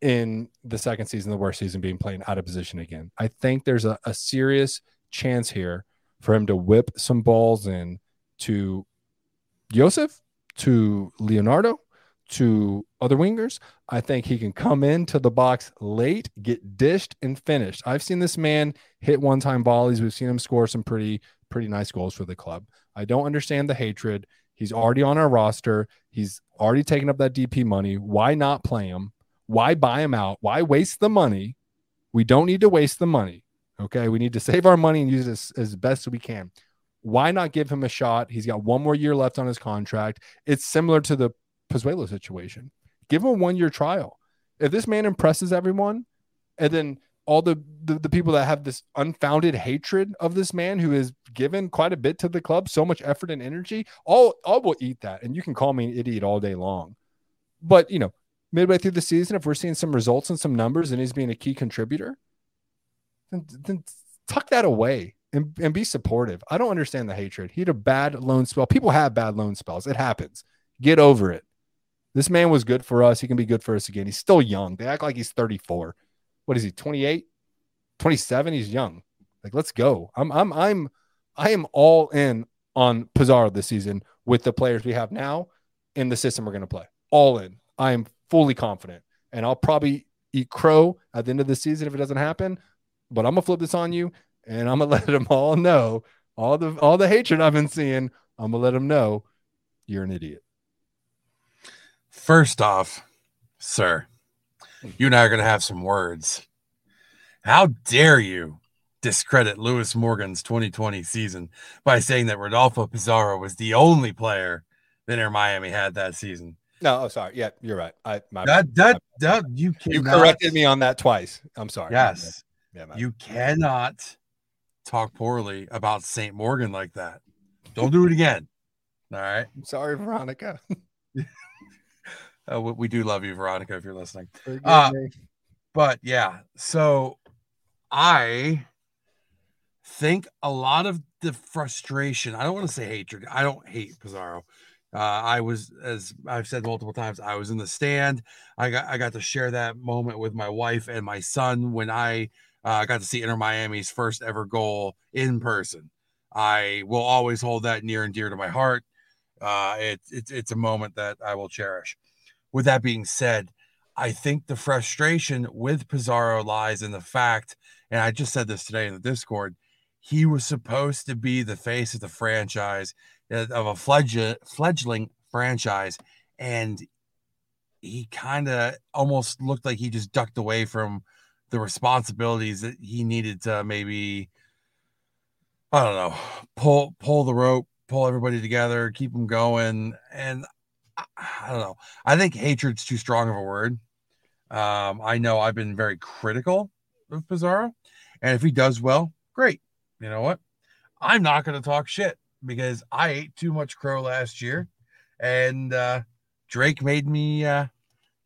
in the second season, the worst season being playing out of position again. I think there's a, a serious chance here for him to whip some balls in to Joseph, to Leonardo, to other wingers. I think he can come into the box late, get dished and finished. I've seen this man hit one time volleys. We've seen him score some pretty, pretty nice goals for the club. I don't understand the hatred. He's already on our roster. He's already taken up that DP money. Why not play him? Why buy him out? Why waste the money? We don't need to waste the money. Okay. We need to save our money and use it as, as best we can. Why not give him a shot? He's got one more year left on his contract. It's similar to the Pozuelo situation. Give him a one year trial. If this man impresses everyone, and then all the, the, the people that have this unfounded hatred of this man who has given quite a bit to the club, so much effort and energy, all all will eat that. And you can call me an idiot all day long. But you know, midway through the season, if we're seeing some results and some numbers and he's being a key contributor, then, then tuck that away. and, and be supportive. I don't understand the hatred. He had a bad loan spell. People have bad loan spells. It happens. Get over it. This man was good for us. He can be good for us again. He's still young. They act like he's 34. What is he? 28? 27? He's young. Like, let's go. I'm I'm I'm I am all in on Pizarro this season with the players we have now in the system we're going to play. All in. I am fully confident. And I'll probably eat crow at the end of the season if it doesn't happen. But I'm gonna flip this on you and I'm gonna let them all know all the all the hatred I've been seeing. I'm gonna let them know you're an idiot. First off, sir, you and I are going to have some words. How dare you discredit Lewis Morgan's 2020 season by saying that Rodolfo Pizarro was the only player that Inter Miami had that season? No, oh, sorry. Yeah, you're right. I my, That that my- that you you corrected me on that twice. I'm sorry. Yes, Yeah, my- you cannot talk poorly about St. Morgan like that. Don't do it again. All right. I'm sorry, Veronica. Uh, we, we do love you, Veronica, if you're listening. Uh. But yeah, so I think a lot of the frustration, I don't want to say hatred, I don't hate Pizarro. Uh, I was, as I've said multiple times, I was in the stand. I got I got to share that moment with my wife and my son when I uh, got to see Inter Miami's first ever goal in person. I will always hold that near and dear to my heart. Uh, it's it's it's a moment that I will cherish. With that being said, I think the frustration with Pizarro lies in the fact, and I just said this today in the Discord, he was supposed to be the face of the franchise, uh, of a fledg- fledgling franchise, and he kind of almost looked like he just ducked away from the responsibilities that he needed to maybe, I don't know, pull pull the rope, pull everybody together, keep them going, and I, don't know. I think hatred's too strong of a word. Um, I know I've been very critical of Pizarro, and if he does well, great. You know what? I'm not going to talk shit because I ate too much crow last year, and uh, Drake made me. Uh,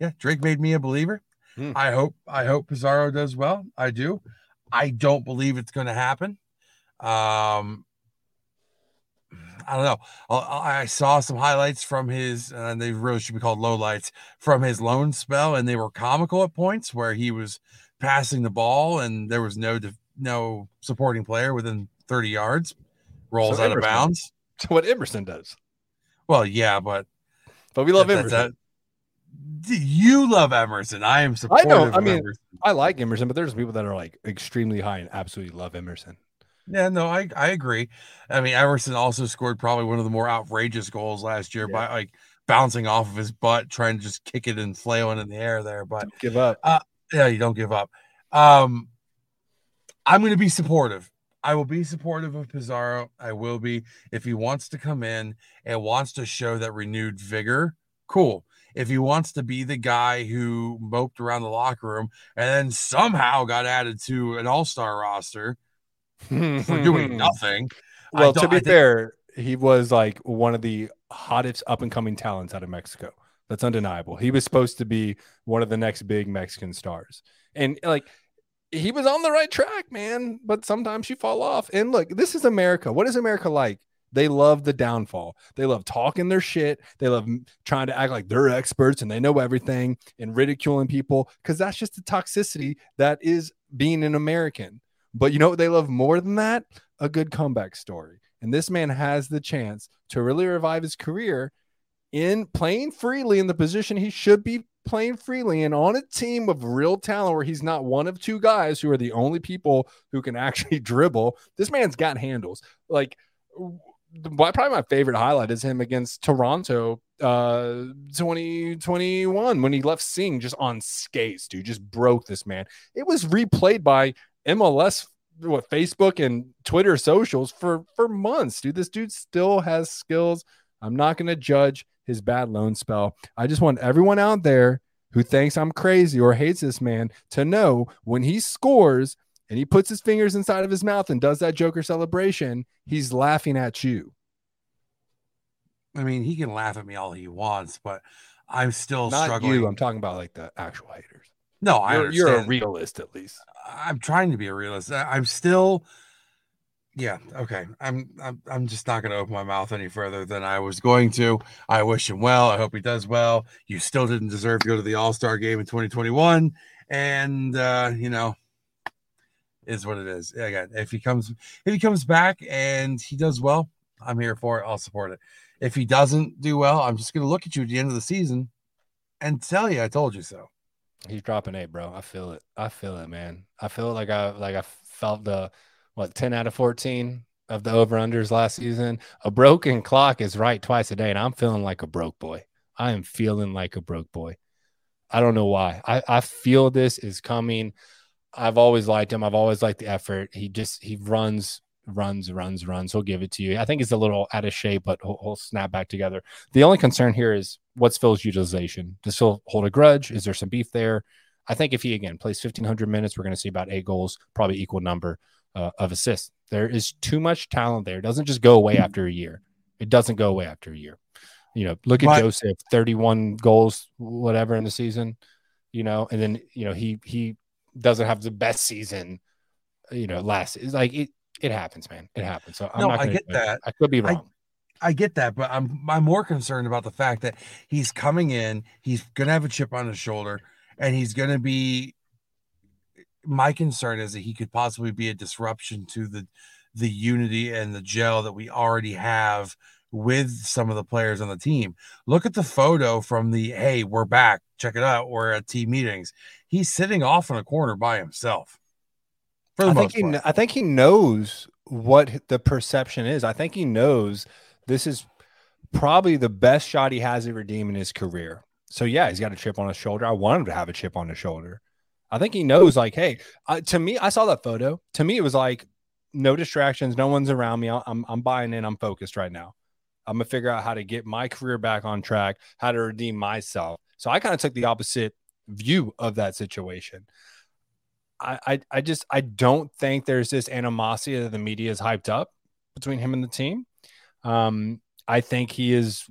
yeah, Drake made me a believer. Hmm. I hope. I hope Pizarro does well. I do. I don't believe it's going to happen. Um, I don't know. I, I saw some highlights from his, and they really should be called lowlights from his loan spell, and they were comical at points where he was passing the ball and there was no def- no supporting player within 30 yards, rolls So out of bounds. It's what Emerson does. Well, yeah, but But we love that- Emerson. that- that- you love Emerson. I am supportive. I of mean- Emerson. I like Emerson, but there's people that are like extremely high and absolutely love Emerson. Yeah, no, I, I agree. I mean, Emerson also scored probably one of the more outrageous goals last year by like bouncing off of his butt, trying to just kick it and flailing in the air there. But Don't give up. yeah, you don't give up. Um, I'm going to be supportive. I will be supportive of Pizarro. I will be if he wants to come in and wants to show that renewed vigor. Cool. If he wants to be the guy who moped around the locker room and then somehow got added to an all star roster for doing nothing. Well, to be I think- fair, he was like one of the hottest up and coming talents out of Mexico. That's undeniable. He was supposed to be one of the next big Mexican stars. And like he was on the right track, man. But sometimes you fall off. And look, this is America. What is America like? They love the downfall. They love talking their shit. They love trying to act like they're experts and they know everything and ridiculing people because that's just the toxicity that is being an American. But you know what they love more than that? A good comeback story. And this man has the chance to really revive his career in playing freely in the position he should be playing freely and on a team of real talent where he's not one of two guys who are the only people who can actually dribble. This man's got handles. Like probably my favorite highlight is him against Toronto uh 2021 when he left Sing just on skates, dude. Just broke this man. It was replayed by MLS what Facebook and Twitter socials for for months, dude. This dude still has skills. I'm not going to judge his bad loan spell. I just want everyone out there who thinks I'm crazy or hates this man to know when he scores and he puts his fingers inside of his mouth and does that Joker celebration, he's laughing at you. I mean, he can laugh at me all he wants, but I'm still Not struggling. you. I'm talking about like the actual haters. No, I You're, you're a realist at least. I'm trying to be a realist. I'm still Yeah, okay. I'm I'm I'm just not going to open my mouth any further than I was going to. I wish him well. I hope he does well. You still didn't deserve to go to the All-Star game in 2021 and uh, you know, is what it is. Again, if he comes if he comes back and he does well, I'm here for it. I'll support it. If he doesn't do well, I'm just going to look at you at the end of the season and tell you I told you so. He's dropping eight, bro. I feel it. I feel it, man. I feel like I like I felt the what 10 out of 14 of the over unders last season. A broken clock is right twice a day, and I'm feeling like a broke boy. I am feeling like a broke boy. I don't know why. I, I feel this is coming. I've always liked him. I've always liked the effort. He just he runs, runs, runs, runs. He'll give it to you. I think he's a little out of shape, but he'll, he'll snap back together. The only concern here is what's Phil's utilization? Does Phil hold a grudge? Is there some beef there? I think if he again plays 1500 minutes, we're going to see about eight goals, probably equal number uh, of assists. There is too much talent there. It doesn't just go away after a year. It doesn't go away after a year. You know, look at but, Joseph, 31 goals, whatever in the season, you know, and then, you know, he, he doesn't have the best season, you know, last, it's like it, it happens, man. It happens. So I'm no, not I get that. I could be wrong. I, I get that, but I'm I'm more concerned about the fact that he's coming in, he's gonna have a chip on his shoulder, and he's gonna be my concern is that he could possibly be a disruption to the the unity and the gel that we already have with some of the players on the team. Look at the photo from the hey, we're back. Check it out. We're at team meetings. He's sitting off in a corner by himself. I think he, I think he knows what the perception is. I think he knows this is probably the best shot he has at redeeming his career. So yeah, he's got a chip on his shoulder. I want him to have a chip on his shoulder. I think he knows, like, hey, uh, to me, I saw that photo. To me, it was like, no distractions, no one's around me. I'm, I'm buying in. I'm focused right now. I'm gonna figure out how to get my career back on track, how to redeem myself. So I kind of took the opposite view of that situation. I, I, I just I don't think there's this animosity that the media is hyped up between him and the team. Um, I think he is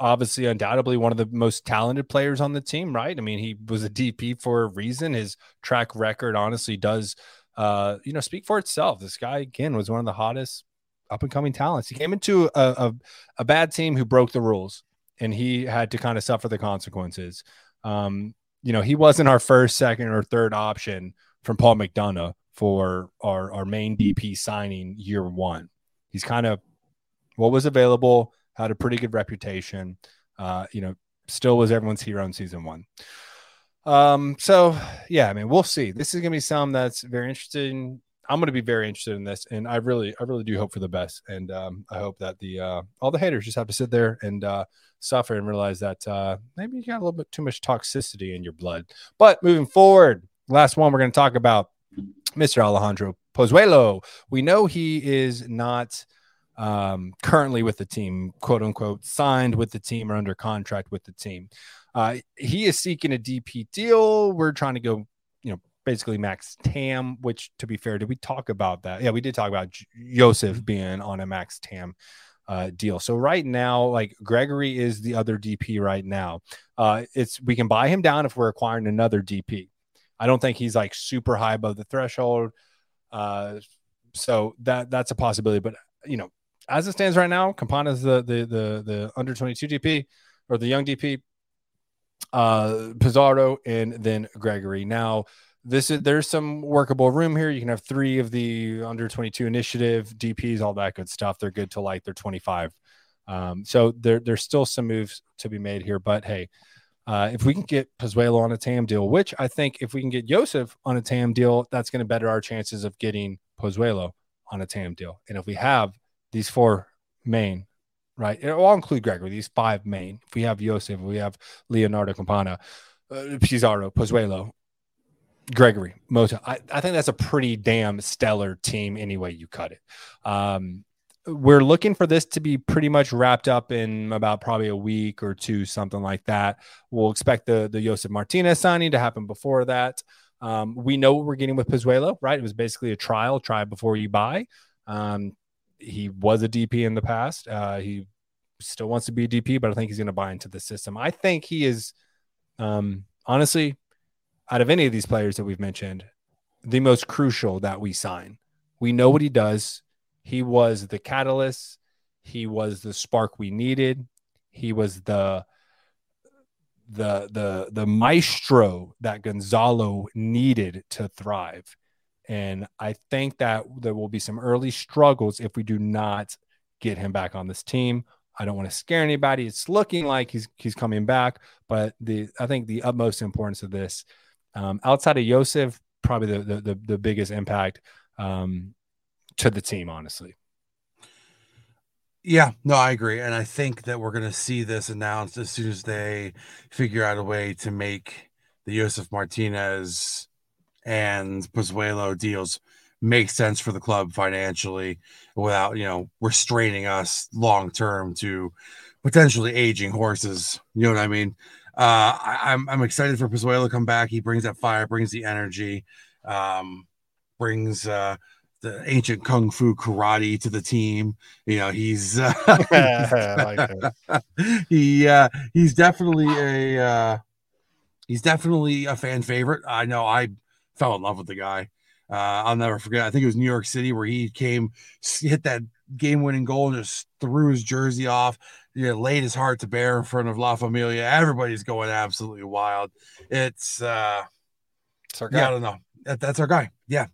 obviously undoubtedly one of the most talented players on the team, right? I mean, he was a DP for a reason. His track record honestly does uh, you know, speak for itself. This guy again was one of the hottest up and coming talents. He came into a, a, a, bad team who broke the rules and he had to kind of suffer the consequences. Um, you know, he wasn't our first, second, or third option from Paul McDonough for our, our main DP signing year one. He's kind of what was available had a pretty good reputation. Uh, you know, still was everyone's hero in season one. Um, so yeah, I mean, we'll see. This is gonna be some that's very interesting. I'm gonna be very interested in this, and I really, I really do hope for the best. And um, I hope that the uh, all the haters just have to sit there and uh, suffer and realize that uh, maybe you got a little bit too much toxicity in your blood. But moving forward, last one we're gonna talk about Mr. Alejandro Pozuelo. We know he is not um, currently with the team, quote unquote, signed with the team or under contract with the team. Uh, he is seeking a DP deal. We're trying to go, you know, basically max TAM, which to be fair, did we talk about that? Yeah, we did talk about J- Joseph being on a max TAM uh, deal. So right now, like Gregory is the other DP right now. Uh, it's we can buy him down if we're acquiring another DP. I don't think he's like super high above the threshold. Uh, so that that's a possibility. But you know, as it stands right now, Campana's the the the the under 22 DP or the young DP, uh Pizarro and then Gregory. Now this is there's some workable room here. You can have three of the under 22 initiative DPs, all that good stuff. They're good to like they're 25. Um, so there there's still some moves to be made here, but hey, uh, if we can get Pozuelo on a TAM deal, which I think if we can get Joseph on a TAM deal, that's going to better our chances of getting Pozuelo on a TAM deal. And if we have these four main, right? It will all include Gregory, these five main. If we have Yosef, we have Leonardo Campana, uh, Pizarro, Pozuelo, Gregory, Mota. I, I, think that's a pretty damn stellar team anyway you cut it. Um, we're looking for this to be pretty much wrapped up in about probably a week or two, something like that. We'll expect the the Josef Martinez signing to happen before that. Um, we know what we're getting with Pozuelo, right? It was basically a trial, try before you buy. Um, he was a DP in the past. Uh, he still wants to be a DP, but I think he's going to buy into the system. I think he is, um, honestly, out of any of these players that we've mentioned, the most crucial that we sign. We know what he does. He was the catalyst. He was the spark we needed. He was the the the the maestro that Gonzalo needed to thrive. And I think that there will be some early struggles if we do not get him back on this team. I don't want to scare anybody. It's looking like he's he's coming back, but the I think the utmost importance of this, um, outside of Josef, probably the the the, the biggest impact um, to the team, honestly. Yeah, no, I agree. And I think that we're going to see this announced as soon as they figure out a way to make the Josef Martinez and Pozuelo deals make sense for the club financially without, you know, restraining us long term to potentially aging horses. You know what I mean? Uh, I, am I'm, I'm excited for Pozuelo to come back. He brings that fire, brings the energy, um, brings uh, the ancient kung fu karate to the team. You know, he's uh, he uh, he's definitely a uh, he's definitely a fan favorite. I know I fell in love with the guy. Uh, I'll never forget. I think it was New York City where he came, hit that game-winning goal, and just threw his jersey off. You know, laid his heart to bear in front of La Familia. Everybody's going absolutely wild. It's uh, it's our guy. Yeah, I don't know. That, that's our guy. Yeah.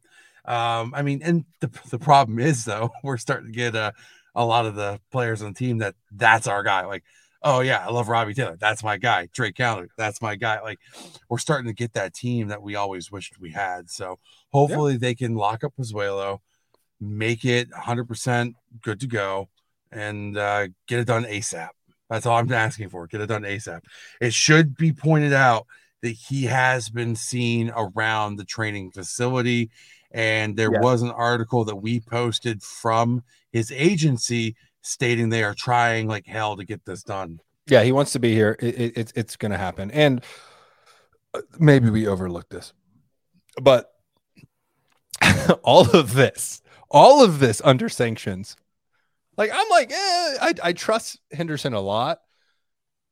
Um, I mean, and the, the problem is though, we're starting to get uh, a lot of the players on the team that that's our guy. Like, oh yeah, I love Robbie Taylor. That's my guy. Drake Callender. That's my guy. Like, we're starting to get that team that we always wished we had. So hopefully yeah. they can lock up Pozuelo, make it 100% good to go, and uh, get it done ASAP. That's all I'm asking for. Get it done ASAP. It should be pointed out that he has been seen around the training facility and there yeah. was an article that we posted from his agency stating they are trying like hell to get this done. Yeah, he wants to be here. It, it, it's going to happen. And uh, maybe we overlooked this, but all of this, all of this under sanctions. Like, I'm like, eh, I, I trust Henderson a lot.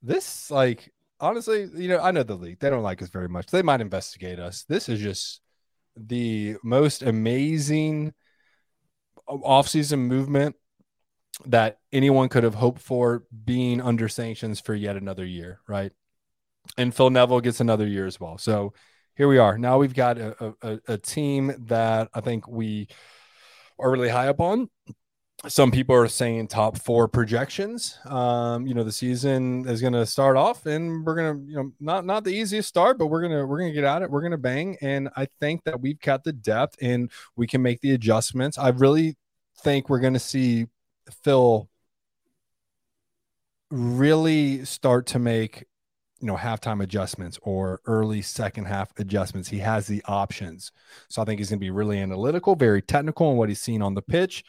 This, like, honestly, you know, I know the league. They don't like us very much. They might investigate us. This is just the most amazing offseason movement that anyone could have hoped for being under sanctions for yet another year, right? And Phil Neville gets another year as well. So here we are. Now we've got a, a, a team that I think we are really high up on some people are saying top four projections. Um, you know, the season is going to start off, and we're going to, you know, not not the easiest start, but we're gonna we're gonna get at it. We're gonna bang, and I think that we've got the depth, and we can make the adjustments. I really think we're going to see Phil really start to make you know halftime adjustments or early second half adjustments. He has the options. So i think he's going to be really analytical very technical in what he's seen on the pitch.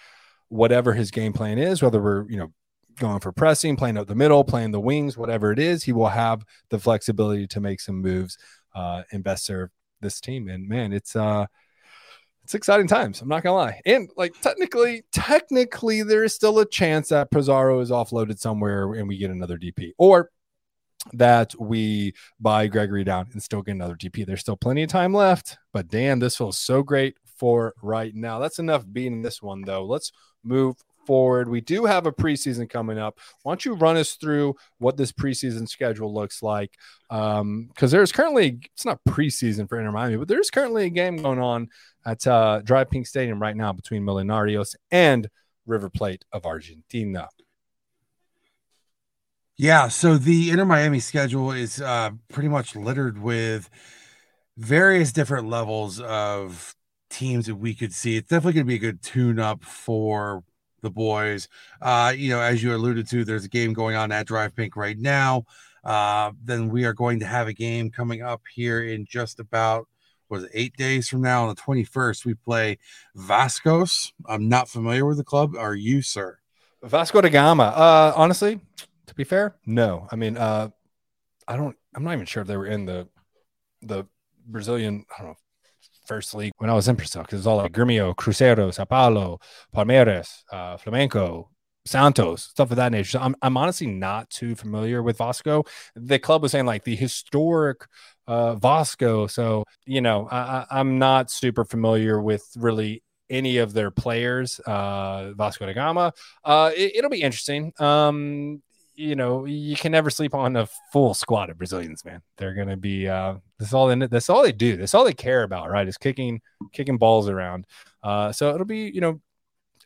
Whatever his game plan is, whether we're, you know, going for pressing, playing up the middle, playing the wings, whatever it is, he will have the flexibility to make some moves uh, and best serve this team. And man, it's uh it's exciting times. I'm not gonna lie. And like technically, technically, there is still a chance that Pizarro is offloaded somewhere and we get another DP, or that we buy Gregory down and still get another DP. There's still plenty of time left, but damn, this feels so great for right now. That's enough being this one though. Let's move forward. We do have a preseason coming up. Why don't you run us through what this preseason schedule looks like? Um, because um, there's currently it's not preseason for Inter Miami, but there's currently a game going on at uh, DRV PNK Stadium right now between Millonarios and River Plate of Argentina. Yeah, so the Inter Miami schedule is uh, pretty much littered with various different levels of teams that we could see. It's definitely going to be a good tune up for the boys. Uh, you know, as you alluded to, there's a game going on at DRV Pink right now. Uh, then we are going to have a game coming up here in just about was it eight days from now on the 21st. We play Vascos. I'm not familiar with the club. Are you, sir? Vasco da Gama. Uh, honestly, to be fair, no. I mean, uh, I don't. I'm not even sure if they were in the the Brazilian. I don't know first league when I was in Brazil because it's all like Grêmio, Cruzeiro, Sao Paulo, Palmeiras, uh, Flamengo, Santos, stuff of that nature. So I'm, I'm honestly not too familiar with Vasco. The club was saying like the historic uh, Vasco. So, you know, I, I'm not super familiar with really any of their players, uh, Vasco da Gama. Uh, it, will be interesting. Um, you know, you can never sleep on a full squad of Brazilians, man. They're gonna be uh that's all it. That's all they do. That's all they care about, right? Is kicking kicking balls around. Uh so it'll be, you know,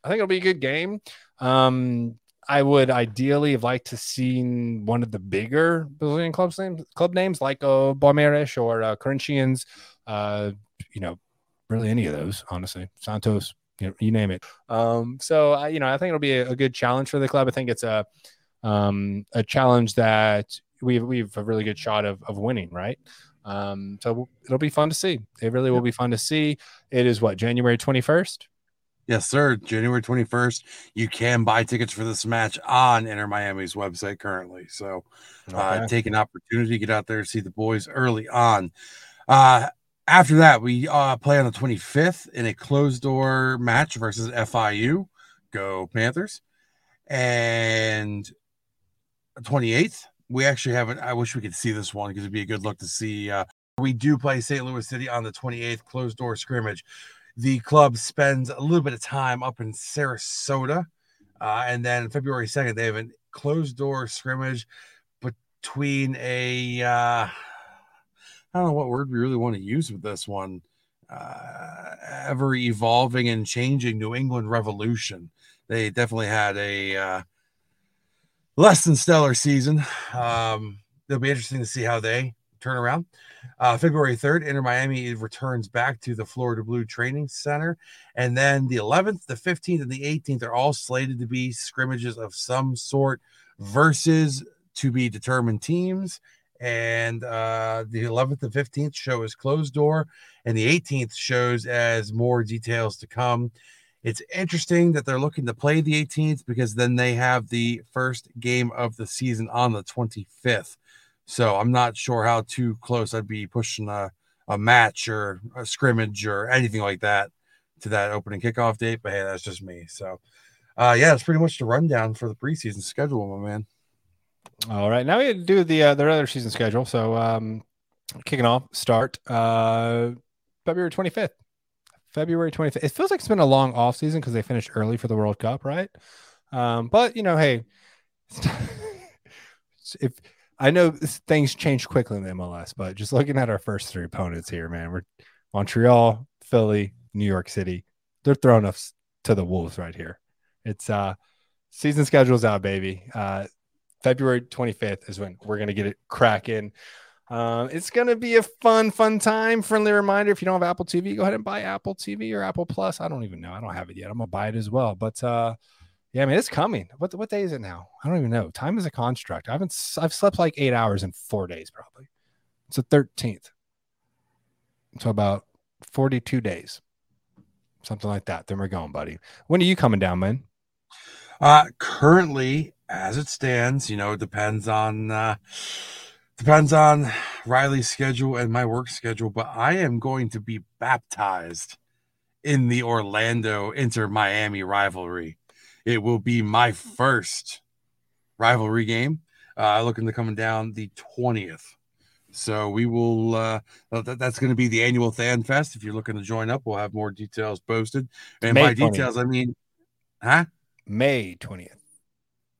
I think it'll be a good game. Um I would ideally have liked to seen one of the bigger Brazilian clubs names club names like uh Palmeiras or uh, Corinthians, uh, you know, really any of those, honestly. Santos, you, know, you name it. Um, so I, you know, I think it'll be a, a good challenge for the club. I think it's a um, a challenge that we've we've a really good shot of of winning, right? Um, so it'll be fun to see. It really will be fun to see. It is what January twenty first. Yes, sir. January 21st. You can buy tickets for this match on Inter Miami's website currently. So uh, take an opportunity, to get out there, to see the boys early on. Uh, after that, we uh, play on the 25th in a closed door match versus FIU. Go Panthers. And 28th. We actually haven't. I wish we could see this one because it'd be a good look to see. Uh, we do play St. Louis City on the 28th, closed door scrimmage. The club spends a little bit of time up in Sarasota. Uh, and then February 2nd, they have a closed door scrimmage between a, uh, I don't know what word we really want to use with this one, uh, ever evolving and changing New England Revolution. They definitely had a, uh, less than stellar season. Um, it'll be interesting to see how they turn around. Uh, February 3rd, Inter Miami returns back to the Florida Blue Training Center. And then the 11th, the 15th, and the 18th are all slated to be scrimmages of some sort versus to be determined teams. And uh, the 11th and 15th show is closed door, and the 18th shows as more details to come. It's interesting that they're looking to play the 18th because then they have the first game of the season on the 25th. So I'm not sure how too close I'd be pushing a, a match or a scrimmage or anything like that to that opening kickoff date. But hey, that's just me. So uh, yeah, that's pretty much the rundown for the preseason schedule, my man. All right, now we do the uh, the other season schedule. So um, kicking off start uh, February 25th. February 25th. It feels like it's been a long off season because they finished early for the World Cup, right? Um, but you know, hey, if I know things change quickly in the MLS, but just looking at our first three opponents here, man, we're Montreal, Philly, New York City. They're throwing us to the wolves right here. It's uh season schedule's out, baby. Uh February 25th is when we're gonna get it cracking. Um, it's to be a fun, fun time. Friendly reminder if you don't have Apple TV, go ahead and buy Apple TV or Apple Plus. I don't even know. I don't have it yet. I'm to buy it as well. But uh, yeah, I mean, it's coming. What, what day is it now? I don't even know. Time is a construct. I haven't, I've slept like eight hours in four days, probably. It's the 13th. So about 42 days, something like that. Then we're going, buddy. When are you coming down, man? Uh, currently, as it stands, you know, it depends on, uh, Depends on Riley's schedule and my work schedule, but I am going to be baptized in the Orlando Inter Miami rivalry. It will be my first rivalry game. Uh, looking to coming down the 20th. So we will, uh, that, that's going to be the annual Fan Fest. If you're looking to join up, we'll have more details posted. And May by 20th. details, I mean, huh? May 20th.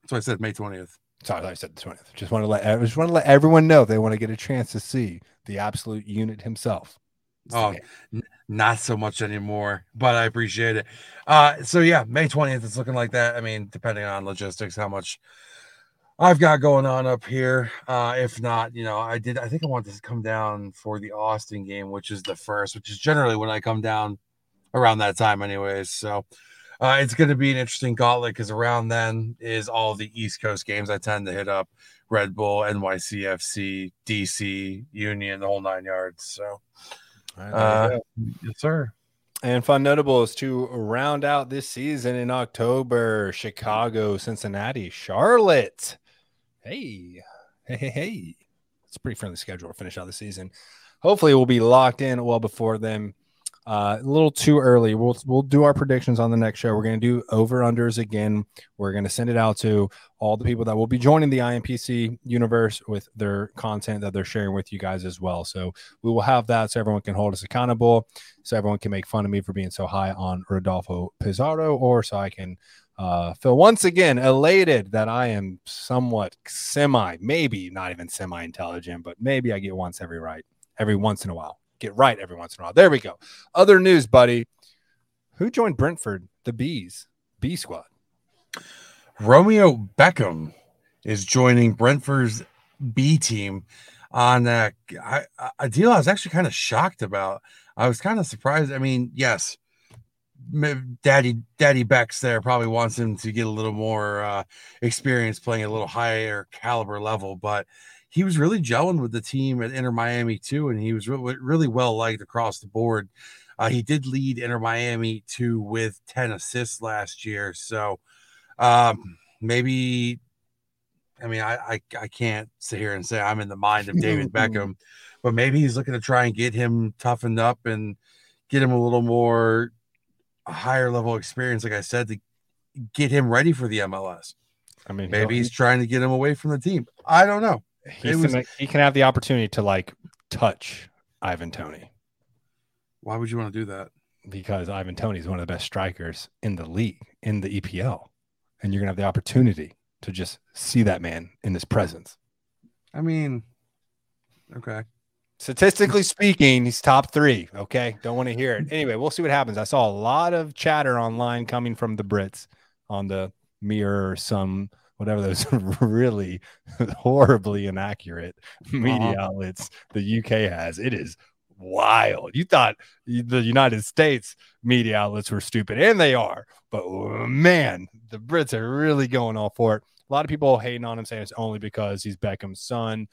That's what I said, May 20th. Sorry, I said the twentieth. Just want to let I just want to let everyone know they want to get a chance to see the absolute unit himself. It's oh, n- not so much anymore, but I appreciate it. Uh, so yeah, May twentieth. It's looking like that. I mean, depending on logistics, how much I've got going on up here. Uh, if not, you know, I did. I think I want to come down for the Austin game, which is the first, which is generally when I come down around that time, anyways. So uh, it's going to be an interesting gauntlet because around then is all the East Coast games I tend to hit up Red Bull, NYCFC, DC, Union, the whole nine yards. So, right, uh, yes, sir. And fun notables to round out this season in October Chicago, Cincinnati, Charlotte. Hey, hey, hey, hey. It's a pretty friendly schedule to finish out the season. Hopefully, we'll be locked in well before them. Uh, a little too early. We'll we'll do our predictions on the next show. We're going to do over unders again. We're going to send it out to all the people that will be joining the IMPC universe with their content that they're sharing with you guys as well. So we will have that so everyone can hold us accountable, so everyone can make fun of me for being so high on Rodolfo Pizarro, or so I can uh, feel once again elated that I am somewhat semi, maybe not even semi intelligent, but maybe I get once every right every once in a while get right every once in a while. There we go. Other news, buddy. Who joined Brentford? The Bees, B squad. Romeo Beckham is joining Brentford's B team on a, a deal I was actually kind of shocked about. I was kind of surprised. I mean, yes, Daddy Daddy Beck's there probably wants him to get a little more uh, experience playing a little higher caliber level, but he was really gelling with the team at Inter Miami too, and he was really, really well liked across the board. Uh, he did lead Inter Miami too with 10 assists last year. So um, maybe, I mean, I, I, I can't sit here and say I'm in the mind of David Beckham, but maybe he's looking to try and get him toughened up and get him a little more a higher level experience, like I said, to get him ready for the MLS. I mean, maybe he's trying to get him away from the team. I don't know he can, he can have the opportunity to like touch Ivan Toney. Why would you want to do that? Because Ivan Toney is one of the best strikers in the league, in the EPL. And you're going to have the opportunity to just see that man in his presence. I mean, okay. Statistically speaking, he's top three. Okay. Don't want to hear it. Anyway, we'll see what happens. I saw a lot of chatter online coming from the Brits on the mirror, some whatever those really horribly inaccurate media uh-huh. outlets the UK has. It is wild. You thought the United States media outlets were stupid, and they are. But man, the Brits are really going all for it. A lot of people hating on him, saying it's only because he's Beckham's son,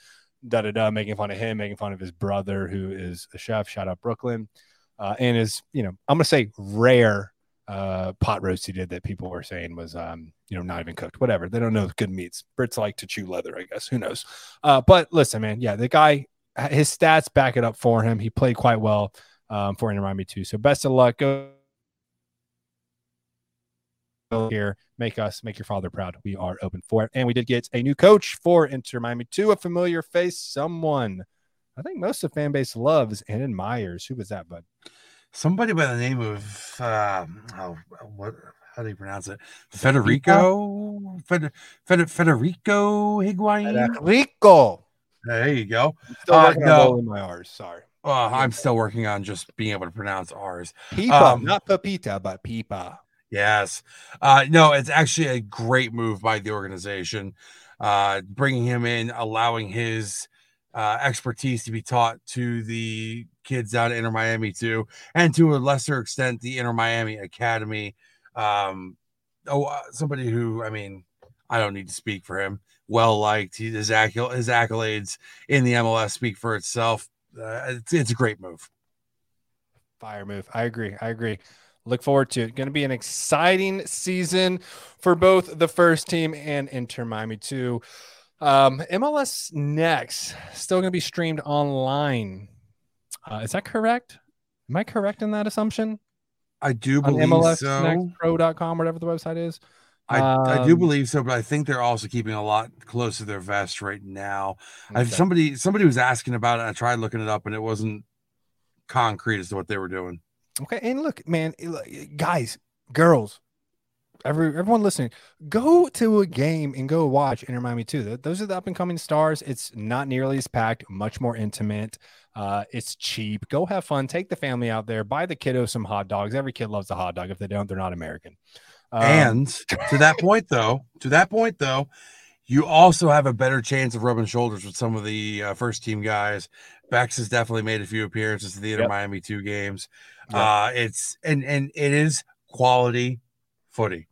da da da, making fun of him, making fun of his brother, who is a chef. Shout out Brooklyn. Uh, and is, you know, I'm going to say rare uh, pot roast he did that people were saying was, um, you know, not even cooked. Whatever. They don't know good meats. Brits like to chew leather, I guess. Who knows? Uh, but listen, man. Yeah, the guy, his stats back it up for him. He played quite well um, for Inter Miami too. So best of luck. Go here, make us, make your father proud. We are open for it. And we did get a new coach for Inter Miami too, a familiar face, someone I think most of fan base loves and admires. Who was that, bud? somebody by the name of uh, oh, what how do you pronounce it? Federico Fed, Fed, Federico Higuain. Federico. There you go. I'm still uh, working on my R's. Sorry. Uh, I'm still working on just being able to pronounce R's. Pipa, um, not Pepita, but Pipa. Yes. Uh, no, it's actually a great move by the organization. Uh, bringing him in, allowing his uh, expertise to be taught to the kids out of Inter Miami too, and to a lesser extent the Inter Miami Academy. Um, oh, uh, somebody who I mean, I don't need to speak for him. Well liked, his, his accolades in the MLS speak for itself. Uh, it's, it's a great move. Fire move. I agree. I agree. Look forward to it. Going to be an exciting season for both the first team and Inter Miami too. Um, MLS next, still going to be streamed online. Uh, is that correct? Am I correct in that assumption? I do believe On so. Pro.com, whatever the website is. I, um, I do um, believe so, but I think they're also keeping a lot close to their vest right now. Okay. somebody somebody was asking about it. I tried looking it up, and it wasn't concrete as to what they were doing. Okay, and look, man, guys, girls, every everyone listening, go to a game and go watch Inter Miami too. Those are the up and coming stars. It's not nearly as packed, much more intimate. Uh, it's cheap. Go have fun. Take the family out there. Buy the kiddo some hot dogs. Every kid loves a hot dog. If they don't, they're not American. Um, and to that point, though, to that point, though, you also have a better chance of rubbing shoulders with some of the uh, first team guys. Becks has definitely made a few appearances to the Inter yep. Miami two games. Yep. Uh, it's and and it is quality footy.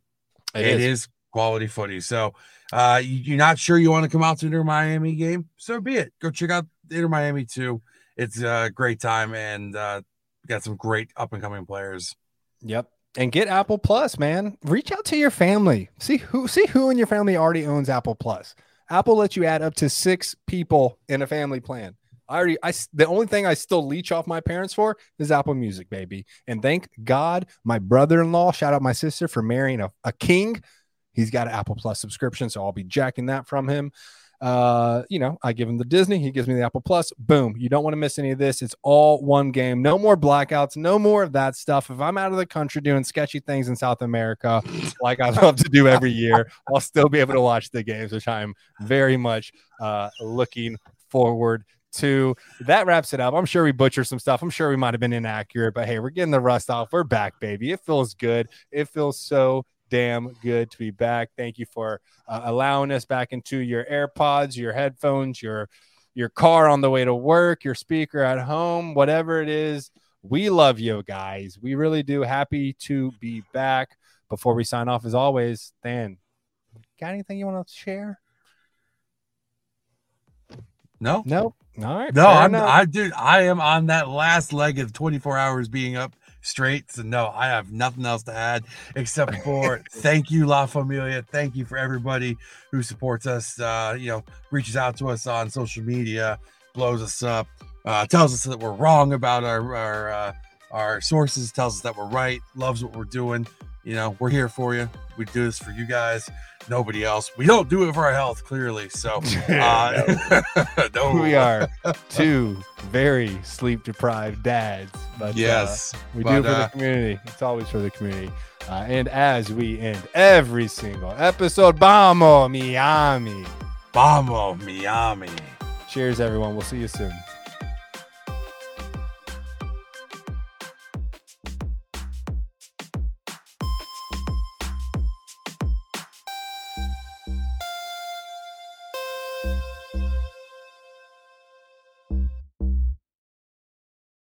it, it is. is. quality footy. So uh, you're not sure you want to come out to Inter Miami game, so be it. Go check out Inter Miami too. It's a great time and uh, got some great up and coming players. Yep. And get Apple Plus, man. Reach out to your family. See who see who in your family already owns Apple Plus. Apple lets you add up to six people in a family plan. I already, I the only thing I still leech off my parents for is Apple Music, baby. And thank God, my brother-in-law, shout out my sister for marrying a, a king. He's got an Apple Plus subscription, so I'll be jacking that from him. Uh, you know, I give him the Disney, he gives me the Apple Plus. Boom. You don't want to miss any of this. It's all one game. No more blackouts, no more of that stuff. If I'm out of the country doing sketchy things in South America, like I love to do every year, I'll still be able to watch the games, which I'm very much uh looking forward to. That wraps it up. I'm sure we butchered some stuff. I'm sure we might have been inaccurate, but hey, we're getting the rust off. We're back, baby. It feels good. It feels so damn good to be back. Thank you for uh, allowing us back into your AirPods, your headphones, your your car on the way to work, your speaker at home, whatever it is. We love you guys. We really do. Happy to be back. Before we sign off, as always, Dan, got anything you want to share? No, Nope. All right. no, I'm enough. I dude, I am on that last leg of 24 hours being up straight. So no, I have nothing else to add except for thank you, La Familia. Thank you for everybody who supports us. Uh, you know, reaches out to us on social media, blows us up, uh, tells us that we're wrong about our our uh, our sources, tells us that we're right, loves what we're doing. You know, we're here for you. We do this for you guys. Nobody else. We don't do it for our health, clearly. So uh, no. we are two very sleep deprived dads. But uh, Yes. we but, do it for uh, the community. It's always for the community. Uh, and as we end every single episode, Vamos Miami. Vamos, Miami. Cheers, everyone. We'll see you soon.